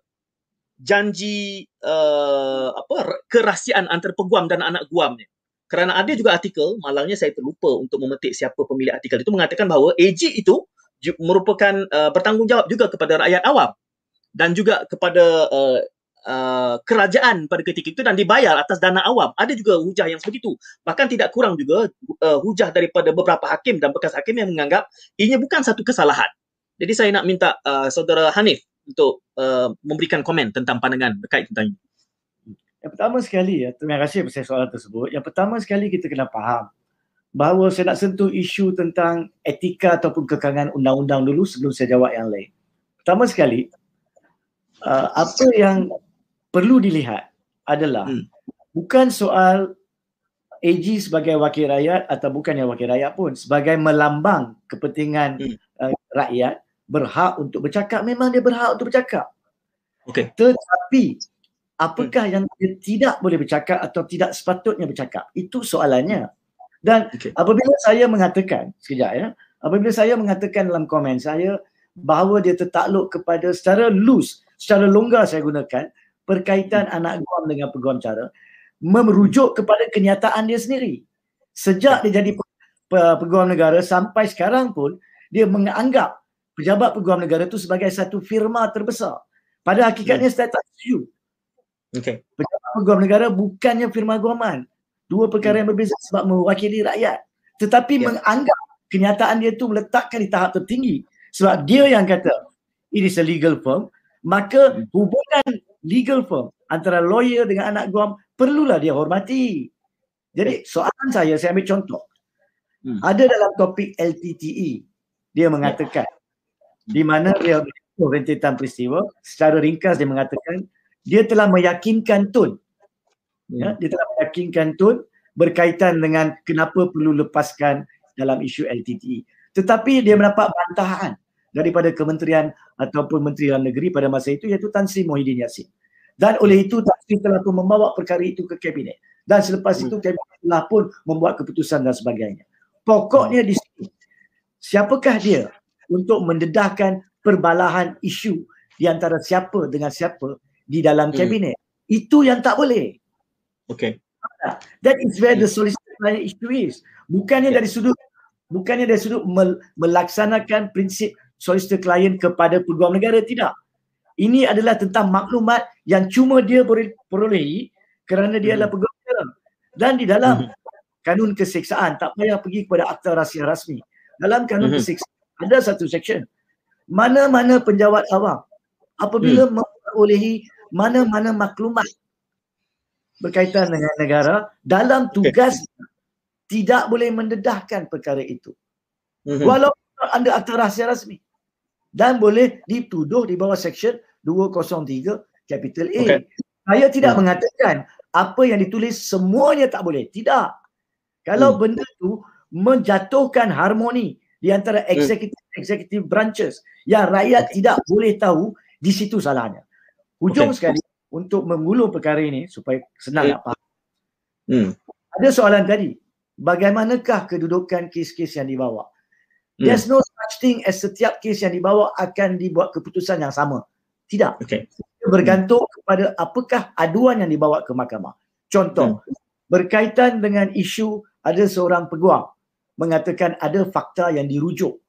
janji uh, apa kerahsiaan antara peguam dan anak guamnya kerana ada juga artikel, malangnya saya terlupa untuk memetik siapa pemilik artikel itu mengatakan bahawa AG itu merupakan uh, bertanggungjawab juga kepada rakyat awam dan juga kepada uh, uh, kerajaan pada ketika itu dan dibayar atas dana awam. Ada juga hujah yang seperti itu. Bahkan tidak kurang juga uh, hujah daripada beberapa hakim dan bekas hakim yang menganggap ini bukan satu kesalahan. Jadi saya nak minta uh, saudara Hanif untuk uh, memberikan komen tentang pandangan berkait tentang ini. Yang pertama sekali, ya, terima kasih atas soalan tersebut. Yang pertama sekali kita kena faham bahawa saya nak sentuh isu tentang etika ataupun kekangan undang-undang dulu sebelum saya jawab yang lain. Pertama sekali, uh, apa yang perlu dilihat adalah hmm. bukan soal AG sebagai wakil rakyat atau bukan yang wakil rakyat pun sebagai melambang kepentingan hmm. uh, rakyat berhak untuk bercakap memang dia berhak untuk bercakap. Okay. Tetapi apakah hmm. yang dia tidak boleh bercakap atau tidak sepatutnya bercakap itu soalannya dan okay. apabila saya mengatakan sekejap ya apabila saya mengatakan dalam komen saya bahawa dia tertakluk kepada secara loose secara longgar saya gunakan perkaitan hmm. anak guam dengan peguam cara merujuk kepada kenyataan dia sendiri sejak dia jadi peguam negara sampai sekarang pun dia menganggap pejabat peguam negara itu sebagai satu firma terbesar pada hakikatnya hmm. saya tak setuju Okay. Pejabat peguam negara bukannya firma guaman. Dua perkara yang berbeza sebab mewakili rakyat. Tetapi yeah. menganggap kenyataan dia tu meletakkan di tahap tertinggi. Sebab dia yang kata it is a legal firm. Maka hmm. hubungan legal firm antara lawyer dengan anak guam perlulah dia hormati. Jadi soalan saya, saya ambil contoh. Hmm. Ada dalam topik LTTE, dia mengatakan di mana dia rentetan peristiwa, secara ringkas dia mengatakan dia telah meyakinkan Tun. Ya, hmm. dia telah meyakinkan Tun berkaitan dengan kenapa perlu lepaskan dalam isu LTTE. Tetapi dia mendapat bantahan daripada kementerian ataupun menteri dalam negeri pada masa itu iaitu Tan Sri Mohidin Yassin. Dan oleh itu Tan Sri telah pun membawa perkara itu ke kabinet. Dan selepas itu hmm. kabinet telah pun membuat keputusan dan sebagainya. Pokoknya di sini siapakah dia untuk mendedahkan perbalahan isu di antara siapa dengan siapa di dalam hmm. kabinet. Itu yang tak boleh. Okay. That is where the solicitor client issue is. Bukannya yeah. dari sudut bukannya dari sudut mel- melaksanakan prinsip solicitor client kepada peguam negara tidak. Ini adalah tentang maklumat yang cuma dia perolehi kerana dia hmm. adalah peguam negara. Dan di dalam hmm. kanun keseksaan tak payah pergi kepada akta rahsia rasmi. Dalam kanun hmm. keseksaan ada satu section mana-mana penjawat awam apabila hmm. memperolehi mana-mana maklumat berkaitan dengan negara dalam tugas okay. tidak boleh mendedahkan perkara itu. Walaupun anda akta rahsia rasmi dan boleh dituduh di bawah section 203 capital A. Okay. Saya tidak mm. mengatakan apa yang ditulis semuanya tak boleh. Tidak. Kalau mm. benda tu menjatuhkan harmoni di antara executive mm. executive branches yang rakyat tidak boleh tahu di situ salahnya. Hujung okay. sekali untuk memulung perkara ini supaya senang hmm. nak faham. Hmm. Ada soalan tadi, bagaimanakah kedudukan kes-kes yang dibawa? Hmm. There's no such thing as setiap kes yang dibawa akan dibuat keputusan yang sama. Tidak. Okay. Bergantung hmm. kepada apakah aduan yang dibawa ke mahkamah. Contoh, hmm. berkaitan dengan isu ada seorang peguam mengatakan ada fakta yang dirujuk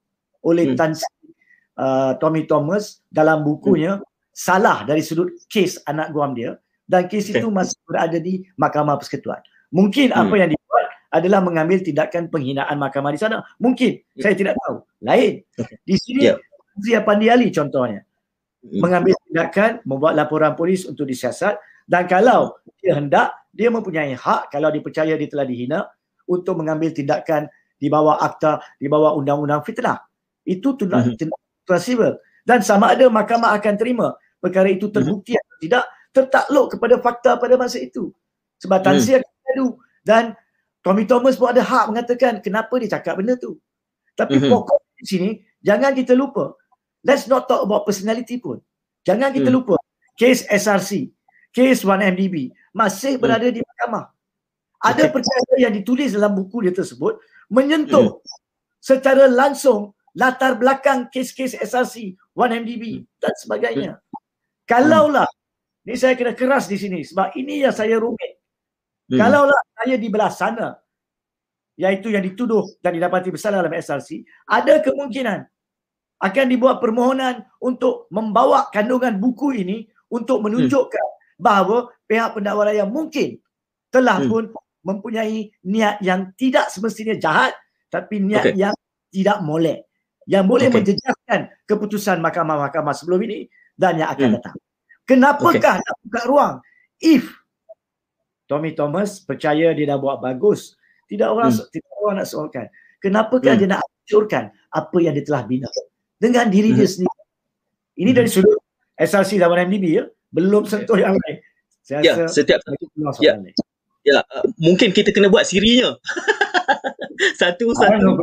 oleh hmm. Tan uh, Tommy Thomas dalam bukunya hmm salah dari sudut kes anak guam dia dan kes okay. itu masih berada di Mahkamah Persekutuan. Mungkin hmm. apa yang dibuat adalah mengambil tindakan penghinaan mahkamah di sana. Mungkin, hmm. saya tidak tahu. Lain. Di sini, yeah. Zia Pandiali contohnya. Hmm. Mengambil tindakan, membuat laporan polis untuk disiasat dan kalau dia hendak, dia mempunyai hak kalau dipercaya dia telah dihina untuk mengambil tindakan di bawah akta, di bawah undang-undang fitnah. Itu tindakan hmm. civil. Dan sama ada mahkamah akan terima perkara itu terbukti hmm. atau tidak tertakluk kepada fakta pada masa itu. Sebab Tan Sri akan adu dan Tommy Thomas pun ada hak mengatakan kenapa dia cakap benda tu. Tapi hmm. pokok di sini jangan kita lupa. Let's not talk about personality pun. Jangan kita hmm. lupa kes SRC, kes 1MDB masih hmm. berada di mahkamah. Ada okay. perkara yang ditulis dalam buku dia tersebut menyentuh hmm. secara langsung latar belakang kes-kes SRC, 1MDB dan sebagainya. Kalaulah ni saya kena keras di sini sebab ini yang saya rumit. Hmm. Kalaulah saya di belah sana iaitu yang dituduh dan didapati bersalah dalam SRC, ada kemungkinan akan dibuat permohonan untuk membawa kandungan buku ini untuk menunjukkan hmm. bahawa pihak pendakwa raya mungkin telah hmm. pun mempunyai niat yang tidak semestinya jahat tapi niat okay. yang tidak molek yang boleh okay. menjejaskan keputusan mahkamah-mahkamah sebelum ini dan yang akan hmm. datang. Kenapakah okay. nak buka ruang? If Tommy Thomas percaya dia dah buat bagus, tidak orang hmm. tidak orang nak soalkan. Kenapakah hmm. dia nak hancurkan apa yang dia telah bina dengan diri hmm. dia sendiri? Ini dari sudut SRC dan MDB ya, belum sentuh yang lain. Saya ya, rasa setiap ya. Ya, uh, mungkin kita kena buat sirinya. satu satu. No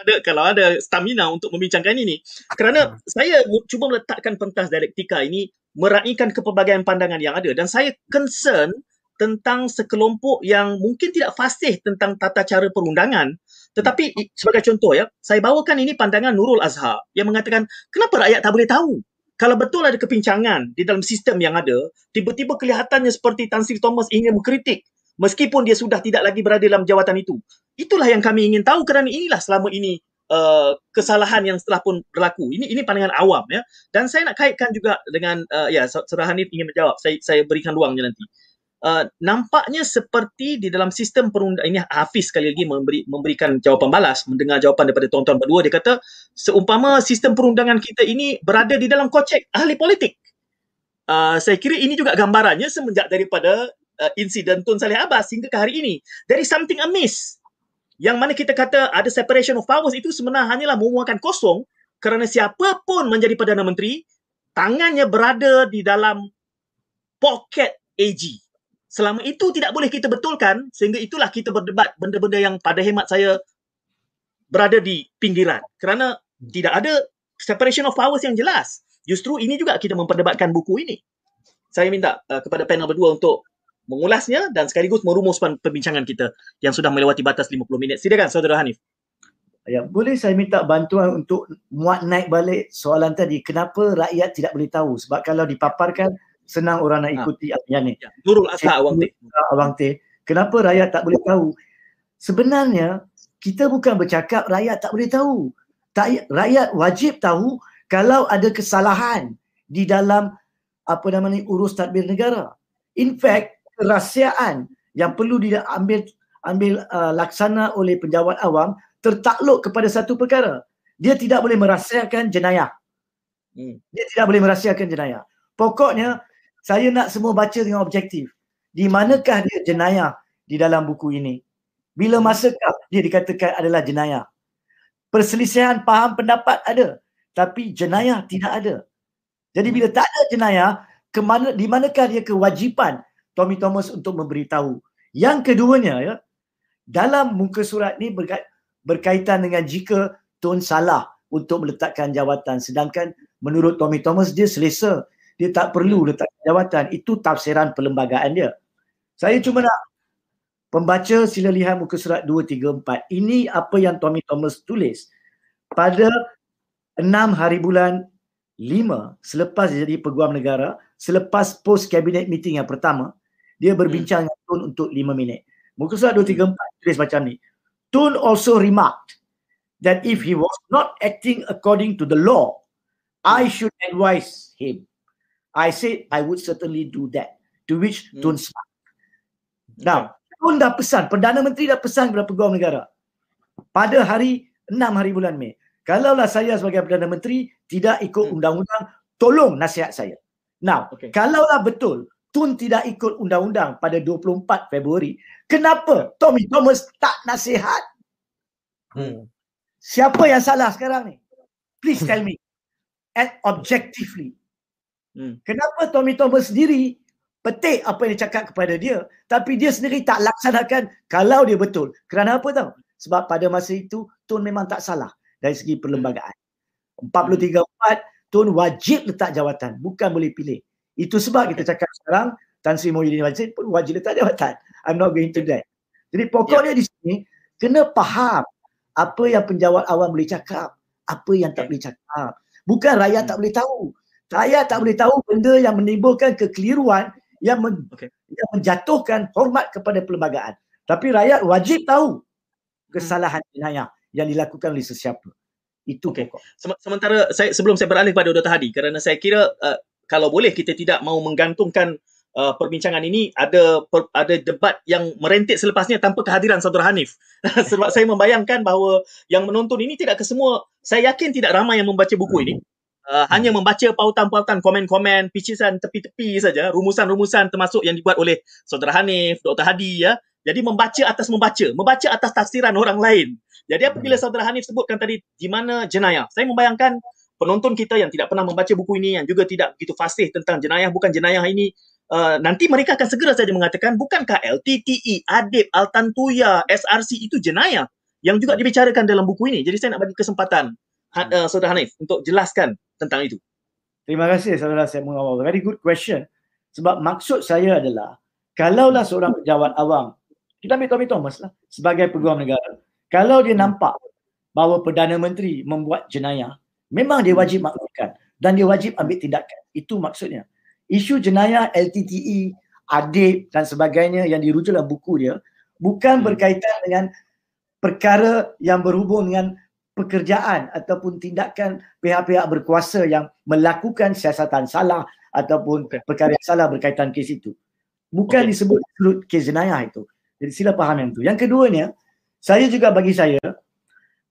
ada kalau ada stamina untuk membincangkan ini kerana hmm. saya cuba meletakkan pentas dialektika ini meraihkan kepelbagaian pandangan yang ada dan saya concern tentang sekelompok yang mungkin tidak fasih tentang tata cara perundangan tetapi sebagai contoh ya saya bawakan ini pandangan Nurul Azhar yang mengatakan kenapa rakyat tak boleh tahu kalau betul ada kepincangan di dalam sistem yang ada tiba-tiba kelihatannya seperti Tan Sri Thomas ingin mengkritik meskipun dia sudah tidak lagi berada dalam jawatan itu. Itulah yang kami ingin tahu kerana inilah selama ini uh, kesalahan yang setelah pun berlaku. Ini ini pandangan awam ya. Dan saya nak kaitkan juga dengan uh, ya Saudara Hanif ingin menjawab. Saya saya berikan ruangnya nanti. Uh, nampaknya seperti di dalam sistem perundang ini Hafiz sekali lagi memberi, memberikan jawapan balas mendengar jawapan daripada tuan-tuan berdua dia kata seumpama sistem perundangan kita ini berada di dalam kocek ahli politik uh, saya kira ini juga gambarannya semenjak daripada uh, insiden Tun Saleh Abbas hingga ke hari ini. There is something amiss. Yang mana kita kata ada separation of powers itu sebenarnya hanyalah memuakan kosong kerana siapa pun menjadi Perdana Menteri, tangannya berada di dalam pocket AG. Selama itu tidak boleh kita betulkan sehingga itulah kita berdebat benda-benda yang pada hemat saya berada di pinggiran. Kerana tidak ada separation of powers yang jelas. Justru ini juga kita memperdebatkan buku ini. Saya minta uh, kepada panel berdua untuk mengulasnya dan sekaligus merumuskan perbincangan kita yang sudah melewati batas 50 minit. Silakan saudara Hanif. Ya, boleh saya minta bantuan untuk muat naik balik soalan tadi. Kenapa rakyat tidak boleh tahu? Sebab kalau dipaparkan senang orang nak ikuti ha. yang ni. Ya. Nurul Asla Awang Teh. Awang Teh. Kenapa rakyat tak boleh tahu? Sebenarnya kita bukan bercakap rakyat tak boleh tahu. Tak, rakyat wajib tahu kalau ada kesalahan di dalam apa nama ni urus tadbir negara. In fact, kerahsiaan yang perlu diambil ambil uh, laksana oleh penjawat awam tertakluk kepada satu perkara. Dia tidak boleh merahsiakan jenayah. Hmm. Dia tidak boleh merahsiakan jenayah. Pokoknya saya nak semua baca dengan objektif. Di manakah dia jenayah di dalam buku ini? Bila masakah dia dikatakan adalah jenayah? Perselisihan faham pendapat ada. Tapi jenayah tidak ada. Jadi bila tak ada jenayah, ke mana, di manakah dia kewajipan Tommy Thomas untuk memberitahu? Yang keduanya, ya, dalam muka surat ni berkait, berkaitan dengan jika Tun salah untuk meletakkan jawatan sedangkan menurut Tommy Thomas dia selesa dia tak perlu hmm. letakkan jawatan. Itu tafsiran perlembagaan dia. Saya cuma nak pembaca sila lihat muka surat 2 3 4 ini apa yang Tommy Thomas tulis. Pada 6 hari bulan 5 selepas jadi peguam negara selepas post cabinet meeting yang pertama dia berbincang hmm. dengan Tun untuk 5 minit. Muka surat 2 3 4 tulis macam ni. Tun also remarked that if he was not acting according to the law, I should advise him. I said I would certainly do that. To which hmm. Tun smiled. Now, Tun dah pesan, Perdana Menteri dah pesan kepada Peguam Negara pada hari 6 hari bulan Mei. Kalaulah saya sebagai Perdana Menteri tidak ikut hmm. undang-undang, tolong nasihat saya. Now, okay. kalaulah betul Tun tidak ikut undang-undang pada 24 Februari, Kenapa Tommy Thomas tak nasihat? Hmm. Siapa yang salah sekarang ni? Please tell me. And objectively. Hmm. Kenapa Tommy Thomas sendiri petik apa yang dicakap kepada dia tapi dia sendiri tak laksanakan kalau dia betul. Kerana apa tahu? Sebab pada masa itu Tun memang tak salah dari segi perlembagaan. 43-4 Tun wajib letak jawatan. Bukan boleh pilih. Itu sebab kita cakap sekarang Tan Sri Muhyiddin Wajid pun wajib letak jawatan. I'm not going to that. Jadi pokoknya yeah. di sini kena faham apa yang penjawat awam boleh cakap, apa yang tak boleh cakap. Bukan rakyat tak hmm. boleh tahu. Rakyat tak boleh tahu benda yang menimbulkan kekeliruan yang, men- okay. yang menjatuhkan hormat kepada perlembagaan. Tapi rakyat wajib tahu kesalahan jenayah yang dilakukan oleh sesiapa. Itu okay. pokok. Sementara saya sebelum saya beralih pada Dr. Hadi kerana saya kira uh, kalau boleh kita tidak mau menggantungkan uh, perbincangan ini ada per, ada debat yang merentik selepasnya tanpa kehadiran saudara Hanif. Sebab saya membayangkan bahawa yang menonton ini tidak kesemua saya yakin tidak ramai yang membaca buku ini. Uh, hanya membaca pautan-pautan, komen-komen, picisan tepi-tepi saja, rumusan-rumusan termasuk yang dibuat oleh saudara Hanif, Dr. Hadi ya. Jadi membaca atas membaca, membaca atas tafsiran orang lain. Jadi apabila saudara Hanif sebutkan tadi di mana jenayah, saya membayangkan penonton kita yang tidak pernah membaca buku ini yang juga tidak begitu fasih tentang jenayah bukan jenayah ini Uh, nanti mereka akan segera saja mengatakan bukankah LTTE, ADIP, Altantuya, SRC itu jenayah yang juga dibicarakan dalam buku ini. Jadi saya nak bagi kesempatan uh, Saudara Hanif untuk jelaskan tentang itu. Terima kasih saudara saya mengawal. Very good question. Sebab maksud saya adalah kalaulah seorang pejabat awam, kita ambil Tommy Thomas lah sebagai peguam negara. Kalau dia nampak bahawa Perdana Menteri membuat jenayah, memang dia wajib maklumkan dan dia wajib ambil tindakan. Itu maksudnya isu jenayah LTTE, adib dan sebagainya yang dirujuk dalam buku dia bukan hmm. berkaitan dengan perkara yang berhubung dengan pekerjaan ataupun tindakan pihak-pihak berkuasa yang melakukan siasatan salah ataupun perkara yang salah berkaitan kes itu. Bukan okay. disebut kes jenayah itu. Jadi sila faham yang itu. Yang keduanya, saya juga bagi saya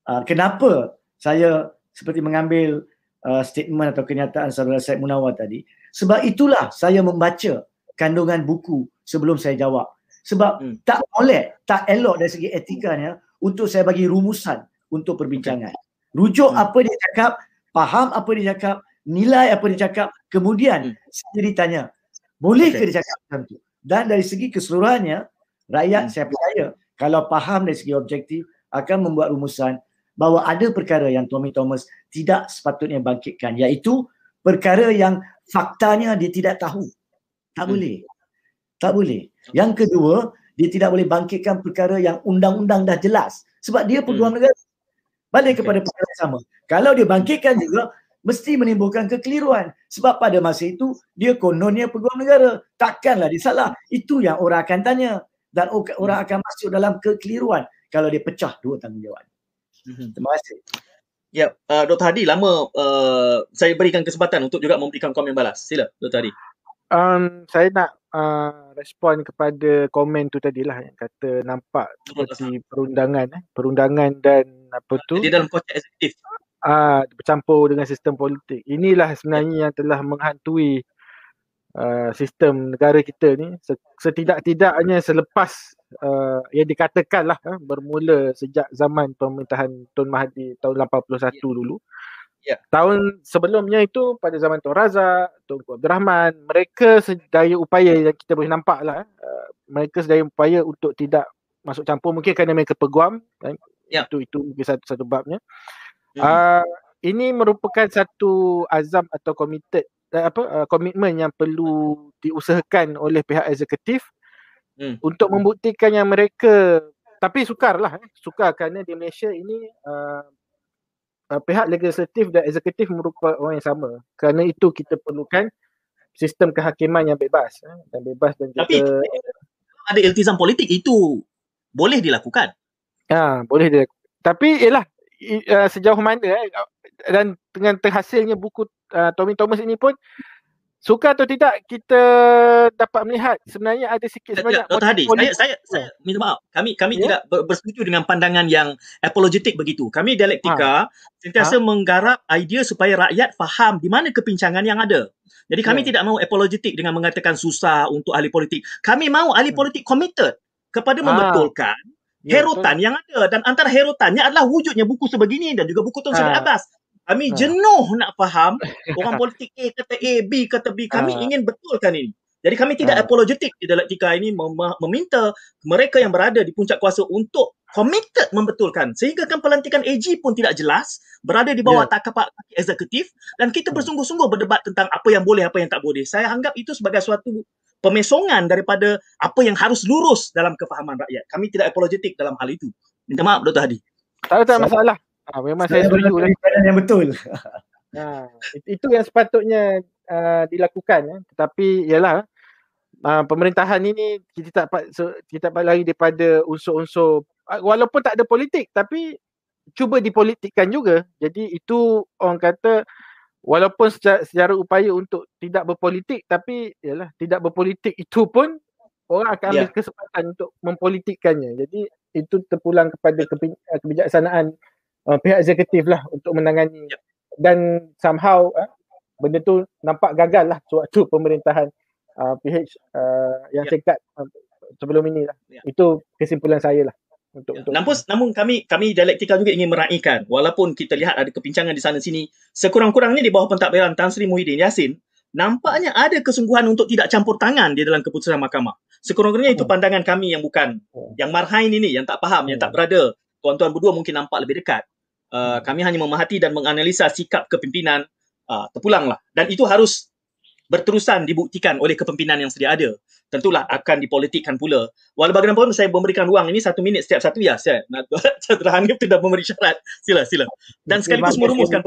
uh, kenapa saya seperti mengambil uh, statement atau kenyataan saudara Syed Munawar tadi sebab itulah saya membaca kandungan buku sebelum saya jawab. Sebab hmm. tak boleh, tak elok dari segi etikanya untuk saya bagi rumusan untuk perbincangan. Rujuk hmm. apa dia cakap, faham apa dia cakap, nilai apa dia cakap, kemudian hmm. saya ditanya, boleh okay. ke dia cakap macam tu? Dan dari segi keseluruhannya, rakyat hmm. saya percaya kalau faham dari segi objektif akan membuat rumusan bahawa ada perkara yang Tommy Thomas tidak sepatutnya bangkitkan iaitu perkara yang faktanya dia tidak tahu. Tak hmm. boleh. Tak boleh. Yang kedua, dia tidak boleh bangkitkan perkara yang undang-undang dah jelas. Sebab dia peguam hmm. negara. Balik kepada perkara yang sama. Kalau dia bangkitkan juga, mesti menimbulkan kekeliruan. Sebab pada masa itu, dia kononnya peguam negara. Takkanlah dia salah. Itu yang orang akan tanya. Dan orang akan masuk dalam kekeliruan kalau dia pecah dua tanggungjawab. Terima kasih. Ya, uh, Dr. Hadi, lama uh, saya berikan kesempatan untuk juga memberikan komen balas. Sila, Dr. Hadi. Um, saya nak uh, respon kepada komen tu tadi lah yang kata nampak seperti perundangan eh. perundangan dan apa tu Dia dalam konteks eksekutif. uh, bercampur dengan sistem politik. Inilah sebenarnya yang telah menghantui uh, sistem negara kita ni setidak-tidaknya selepas uh, yang dikatakan lah uh, bermula sejak zaman pemerintahan Tun Mahathir tahun 81 dulu. Ya. Tahun sebelumnya itu pada zaman Tun Razak, Tunku Abdul Rahman, mereka sedaya upaya yang kita boleh nampak lah. Uh, mereka sedaya upaya untuk tidak masuk campur mungkin kerana mereka peguam. Kan? Ya. Itu itu mungkin satu satu babnya. Hmm. Uh, ini merupakan satu azam atau committed uh, apa uh, komitmen yang perlu diusahakan oleh pihak eksekutif Hmm. untuk membuktikan yang mereka tapi sukarlah eh, sukar kerana di Malaysia ini uh, uh, pihak legislatif dan eksekutif merupakan orang yang sama. Kerana itu kita perlukan sistem kehakiman yang bebas eh, dan bebas dan Tapi juga ada iltizam politik itu boleh dilakukan. Ha, boleh dia. Tapi ialah uh, sejauh mana eh, dan dengan terhasilnya buku uh, Tommy Thomas ini pun suka atau tidak kita dapat melihat sebenarnya ada sikit Tidak, sebanyak Dr. Hadi, saya, saya, saya minta maaf. Kami kami Ya. tidak ber- bersetuju dengan pandangan yang apologetik begitu. Kami dialektika sentiasa menggarap idea supaya rakyat faham di mana kepincangan yang ada. Jadi kami Ya. tidak mahu apologetik dengan mengatakan susah untuk ahli politik. Kami mahu ahli Hmm. politik committed kepada Ah. membetulkan Ya, herutan yang ada dan antara herutannya adalah wujudnya buku sebegini dan juga buku Tun Sri Ah. Abbas. Kami Ah. jenuh nak faham orang politik A kata A, B kata B. Kami Ah. ingin betulkan ini. Jadi kami tidak Ah. apologetik di dialektika ini mem- meminta mereka yang berada di puncak kuasa untuk committed membetulkan sehingga kan pelantikan AG pun tidak jelas berada di bawah Ya. tapak kaki eksekutif dan kita Hmm. bersungguh-sungguh berdebat tentang apa yang boleh apa yang tak boleh. Saya anggap itu sebagai suatu pemesongan daripada apa yang harus lurus dalam kefahaman rakyat. Kami tidak apologetik dalam hal itu. Minta maaf Dr. Hadi. tak ada tak masalah. Ha, memang Saya saya setuju lah. yang betul. Ha, it- itu yang sepatutnya uh, dilakukan ya. Tetapi ialah uh, pemerintahan ini kita tak dapat so, kita tak dapat lari daripada unsur-unsur uh, walaupun tak ada politik tapi cuba dipolitikkan juga. Jadi itu orang kata walaupun secara, secara upaya untuk tidak berpolitik tapi ialah tidak berpolitik itu pun orang akan ambil Ya. kesempatan untuk mempolitikkannya. Jadi itu terpulang kepada kebi- uh, kebijaksanaan uh, pihak eksekutif lah untuk menangani Ya. dan somehow uh, benda tu nampak gagal lah sewaktu pemerintahan uh, PH uh, yang Ya. singkat uh, sebelum ini lah. Ya. Itu kesimpulan saya lah untuk Ya. untuk Namun, namun kami kami dialektika juga ingin meraihkan walaupun kita lihat ada kepincangan di sana sini sekurang-kurangnya di bawah pentadbiran Tan Sri Muhyiddin Yassin nampaknya ada kesungguhan untuk tidak campur tangan di dalam keputusan mahkamah. Sekurang-kurangnya itu Hmm. pandangan kami yang bukan Hmm. yang marhain ini yang tak faham, yang tak Hmm. berada. Tuan-tuan berdua mungkin nampak lebih dekat. Uh, Hmm. kami hanya memahati dan menganalisa sikap kepimpinan uh, terpulanglah dan itu harus berterusan dibuktikan oleh kepimpinan yang sedia ada. Tentulah akan dipolitikkan pula. Walau bagaimanapun saya memberikan ruang ini satu minit setiap satu ya. Saya nak Saudara Hanif tidak memberi syarat. Sila sila. Dan sekaligus merumuskan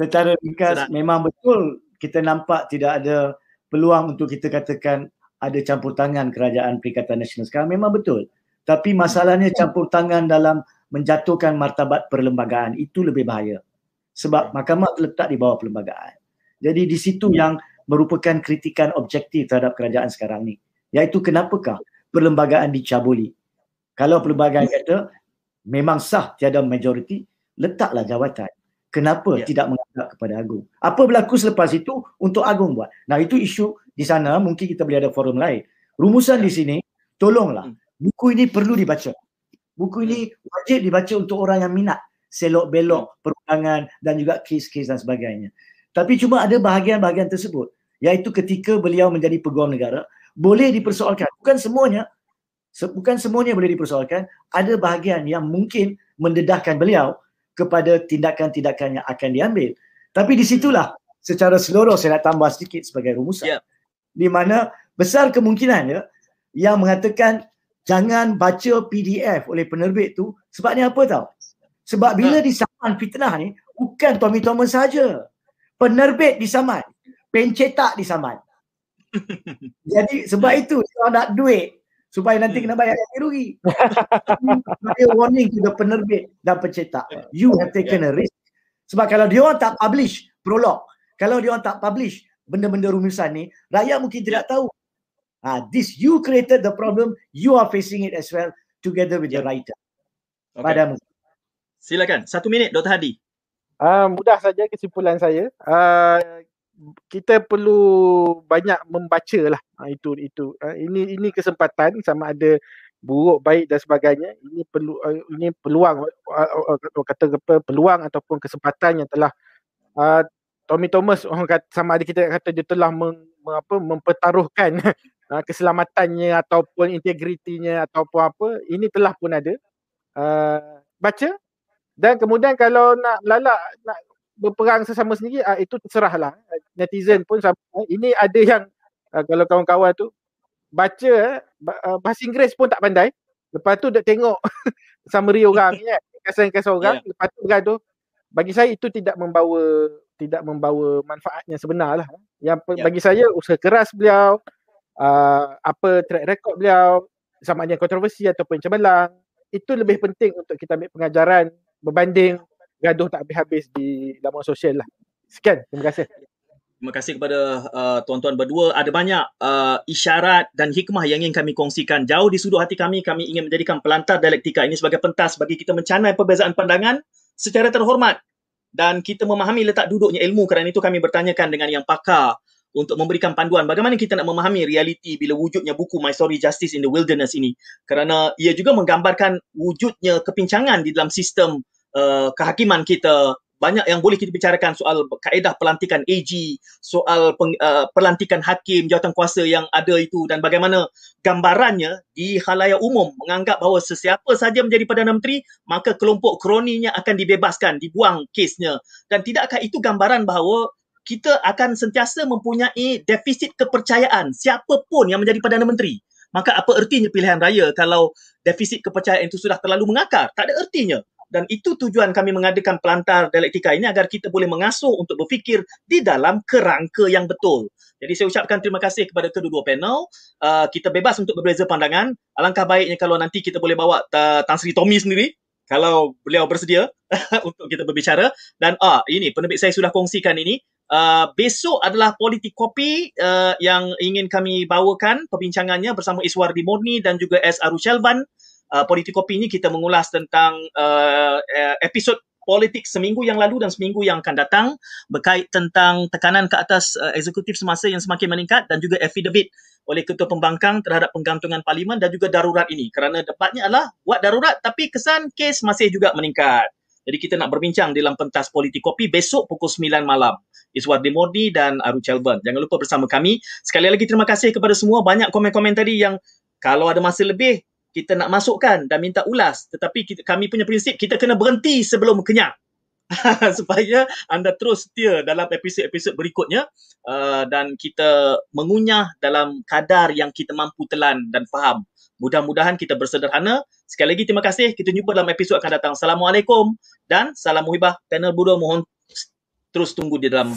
Secara ringkas memang betul kita nampak tidak ada peluang untuk kita katakan ada campur tangan kerajaan Perikatan Nasional sekarang memang betul. Tapi masalahnya campur tangan dalam menjatuhkan martabat perlembagaan itu lebih bahaya. Sebab mahkamah terletak di bawah perlembagaan. Jadi di situ yang merupakan kritikan objektif terhadap kerajaan sekarang ni. Iaitu kenapakah perlembagaan dicabuli. Kalau perlembagaan kata memang sah tiada majoriti, letaklah jawatan. Kenapa Ya. tidak mengadap kepada Agung? Apa berlaku selepas itu untuk Agung buat? Nah itu isu di sana mungkin kita boleh ada forum lain. Rumusan di sini, tolonglah. Hmm. Buku ini perlu dibaca. Buku ini wajib dibaca untuk orang yang minat selok belok perundangan dan juga kes-kes dan sebagainya. Tapi cuma ada bahagian-bahagian tersebut iaitu ketika beliau menjadi peguam negara boleh dipersoalkan. Bukan semuanya se- bukan semuanya boleh dipersoalkan. Ada bahagian yang mungkin mendedahkan beliau kepada tindakan-tindakan yang akan diambil. Tapi di situlah secara seluruh saya nak tambah sedikit sebagai rumusan. Ya. Di mana besar kemungkinan ya yang mengatakan jangan baca PDF oleh penerbit tu sebabnya apa tahu? Sebab bila disaman fitnah ni, bukan Tommy Thomas saja. Penerbit disaman. Pencetak disaman. Jadi sebab itu dia nak duit supaya nanti kena bayar ganti rugi. Dia warning to the penerbit dan pencetak. You have taken a risk. Sebab kalau dia orang tak publish prolog, kalau dia orang tak publish benda-benda rumusan ni, rakyat mungkin tidak tahu. Ah, this you created the problem, you are facing it as well together with yeah. the writer. Okay. Padamu. Silakan. Satu minit Dr. Hadi. Uh, mudah saja kesimpulan saya. Uh, kita perlu banyak membaca lah ha, itu itu ha, ini ini kesempatan sama ada buruk baik dan sebagainya ini perlu uh, ini peluang uh, uh, kata apa peluang ataupun kesempatan yang telah uh, Tommy Thomas orang kata sama ada kita kata dia telah meng, apa mempertaruhkan uh, keselamatannya ataupun integritinya ataupun apa ini telah pun ada. Uh, baca dan kemudian kalau nak lalak nak berperang sesama sendiri uh, itu terserahlah. Netizen pun sama. Ini ada yang uh, kalau kawan-kawan tu baca uh, bahasa Inggeris pun tak pandai. Lepas tu dia tengok summary orang kan kesan-kesan orang yeah. lepas tu bergaduh bagi saya itu tidak membawa tidak membawa manfaat yang sebenar lah yang yeah. bagi saya usaha keras beliau uh, apa track record beliau sama ada kontroversi ataupun cemerlang itu lebih penting untuk kita ambil pengajaran berbanding gaduh tak habis-habis di laman sosial lah. Sekian, terima kasih. Terima kasih kepada uh, tuan-tuan berdua. Ada banyak uh, isyarat dan hikmah yang ingin kami kongsikan. Jauh di sudut hati kami, kami ingin menjadikan pelantar dialektika ini sebagai pentas bagi kita mencanai perbezaan pandangan secara terhormat. Dan kita memahami letak duduknya ilmu kerana itu kami bertanyakan dengan yang pakar untuk memberikan panduan bagaimana kita nak memahami realiti bila wujudnya buku My Story Justice in the Wilderness ini. Kerana ia juga menggambarkan wujudnya kepincangan di dalam sistem Uh, kehakiman kita banyak yang boleh kita bicarakan soal kaedah pelantikan AG, soal peng, uh, pelantikan hakim, jawatan kuasa yang ada itu dan bagaimana gambarannya di khalayak umum menganggap bahawa sesiapa saja menjadi Perdana Menteri, maka kelompok kroninya akan dibebaskan, dibuang kesnya. Dan tidakkah itu gambaran bahawa kita akan sentiasa mempunyai defisit kepercayaan siapapun yang menjadi Perdana Menteri. Maka apa ertinya pilihan raya kalau defisit kepercayaan itu sudah terlalu mengakar? Tak ada ertinya dan itu tujuan kami mengadakan pelantar dialektika ini agar kita boleh mengasuh untuk berfikir di dalam kerangka yang betul. Jadi saya ucapkan terima kasih kepada kedua-dua panel. Uh, kita bebas untuk berbeza pandangan. Alangkah baiknya kalau nanti kita boleh bawa uh, Tan Sri Tommy sendiri kalau beliau bersedia untuk kita berbicara. Dan ah ini penerbit saya sudah kongsikan ini. Uh, besok adalah politik kopi uh, yang ingin kami bawakan perbincangannya bersama Iswar Dimurni dan juga S. Arushelvan uh, Politikopi ini kita mengulas tentang uh, uh, episod politik seminggu yang lalu dan seminggu yang akan datang berkait tentang tekanan ke atas uh, eksekutif semasa yang semakin meningkat dan juga affidavit oleh ketua pembangkang terhadap penggantungan parlimen dan juga darurat ini kerana debatnya adalah buat darurat tapi kesan kes masih juga meningkat. Jadi kita nak berbincang dalam pentas politik kopi besok pukul 9 malam. Iswar Demordi dan Aru Chelban. Jangan lupa bersama kami. Sekali lagi terima kasih kepada semua. Banyak komen-komen tadi yang kalau ada masa lebih, kita nak masukkan dan minta ulas. Tetapi kita, kami punya prinsip kita kena berhenti sebelum kenyang. Supaya anda terus setia dalam episod-episod berikutnya. Uh, dan kita mengunyah dalam kadar yang kita mampu telan dan faham. Mudah-mudahan kita bersederhana. Sekali lagi terima kasih. Kita jumpa dalam episod akan datang. Assalamualaikum dan salam muhibah. Panel Budo mohon terus tunggu di dalam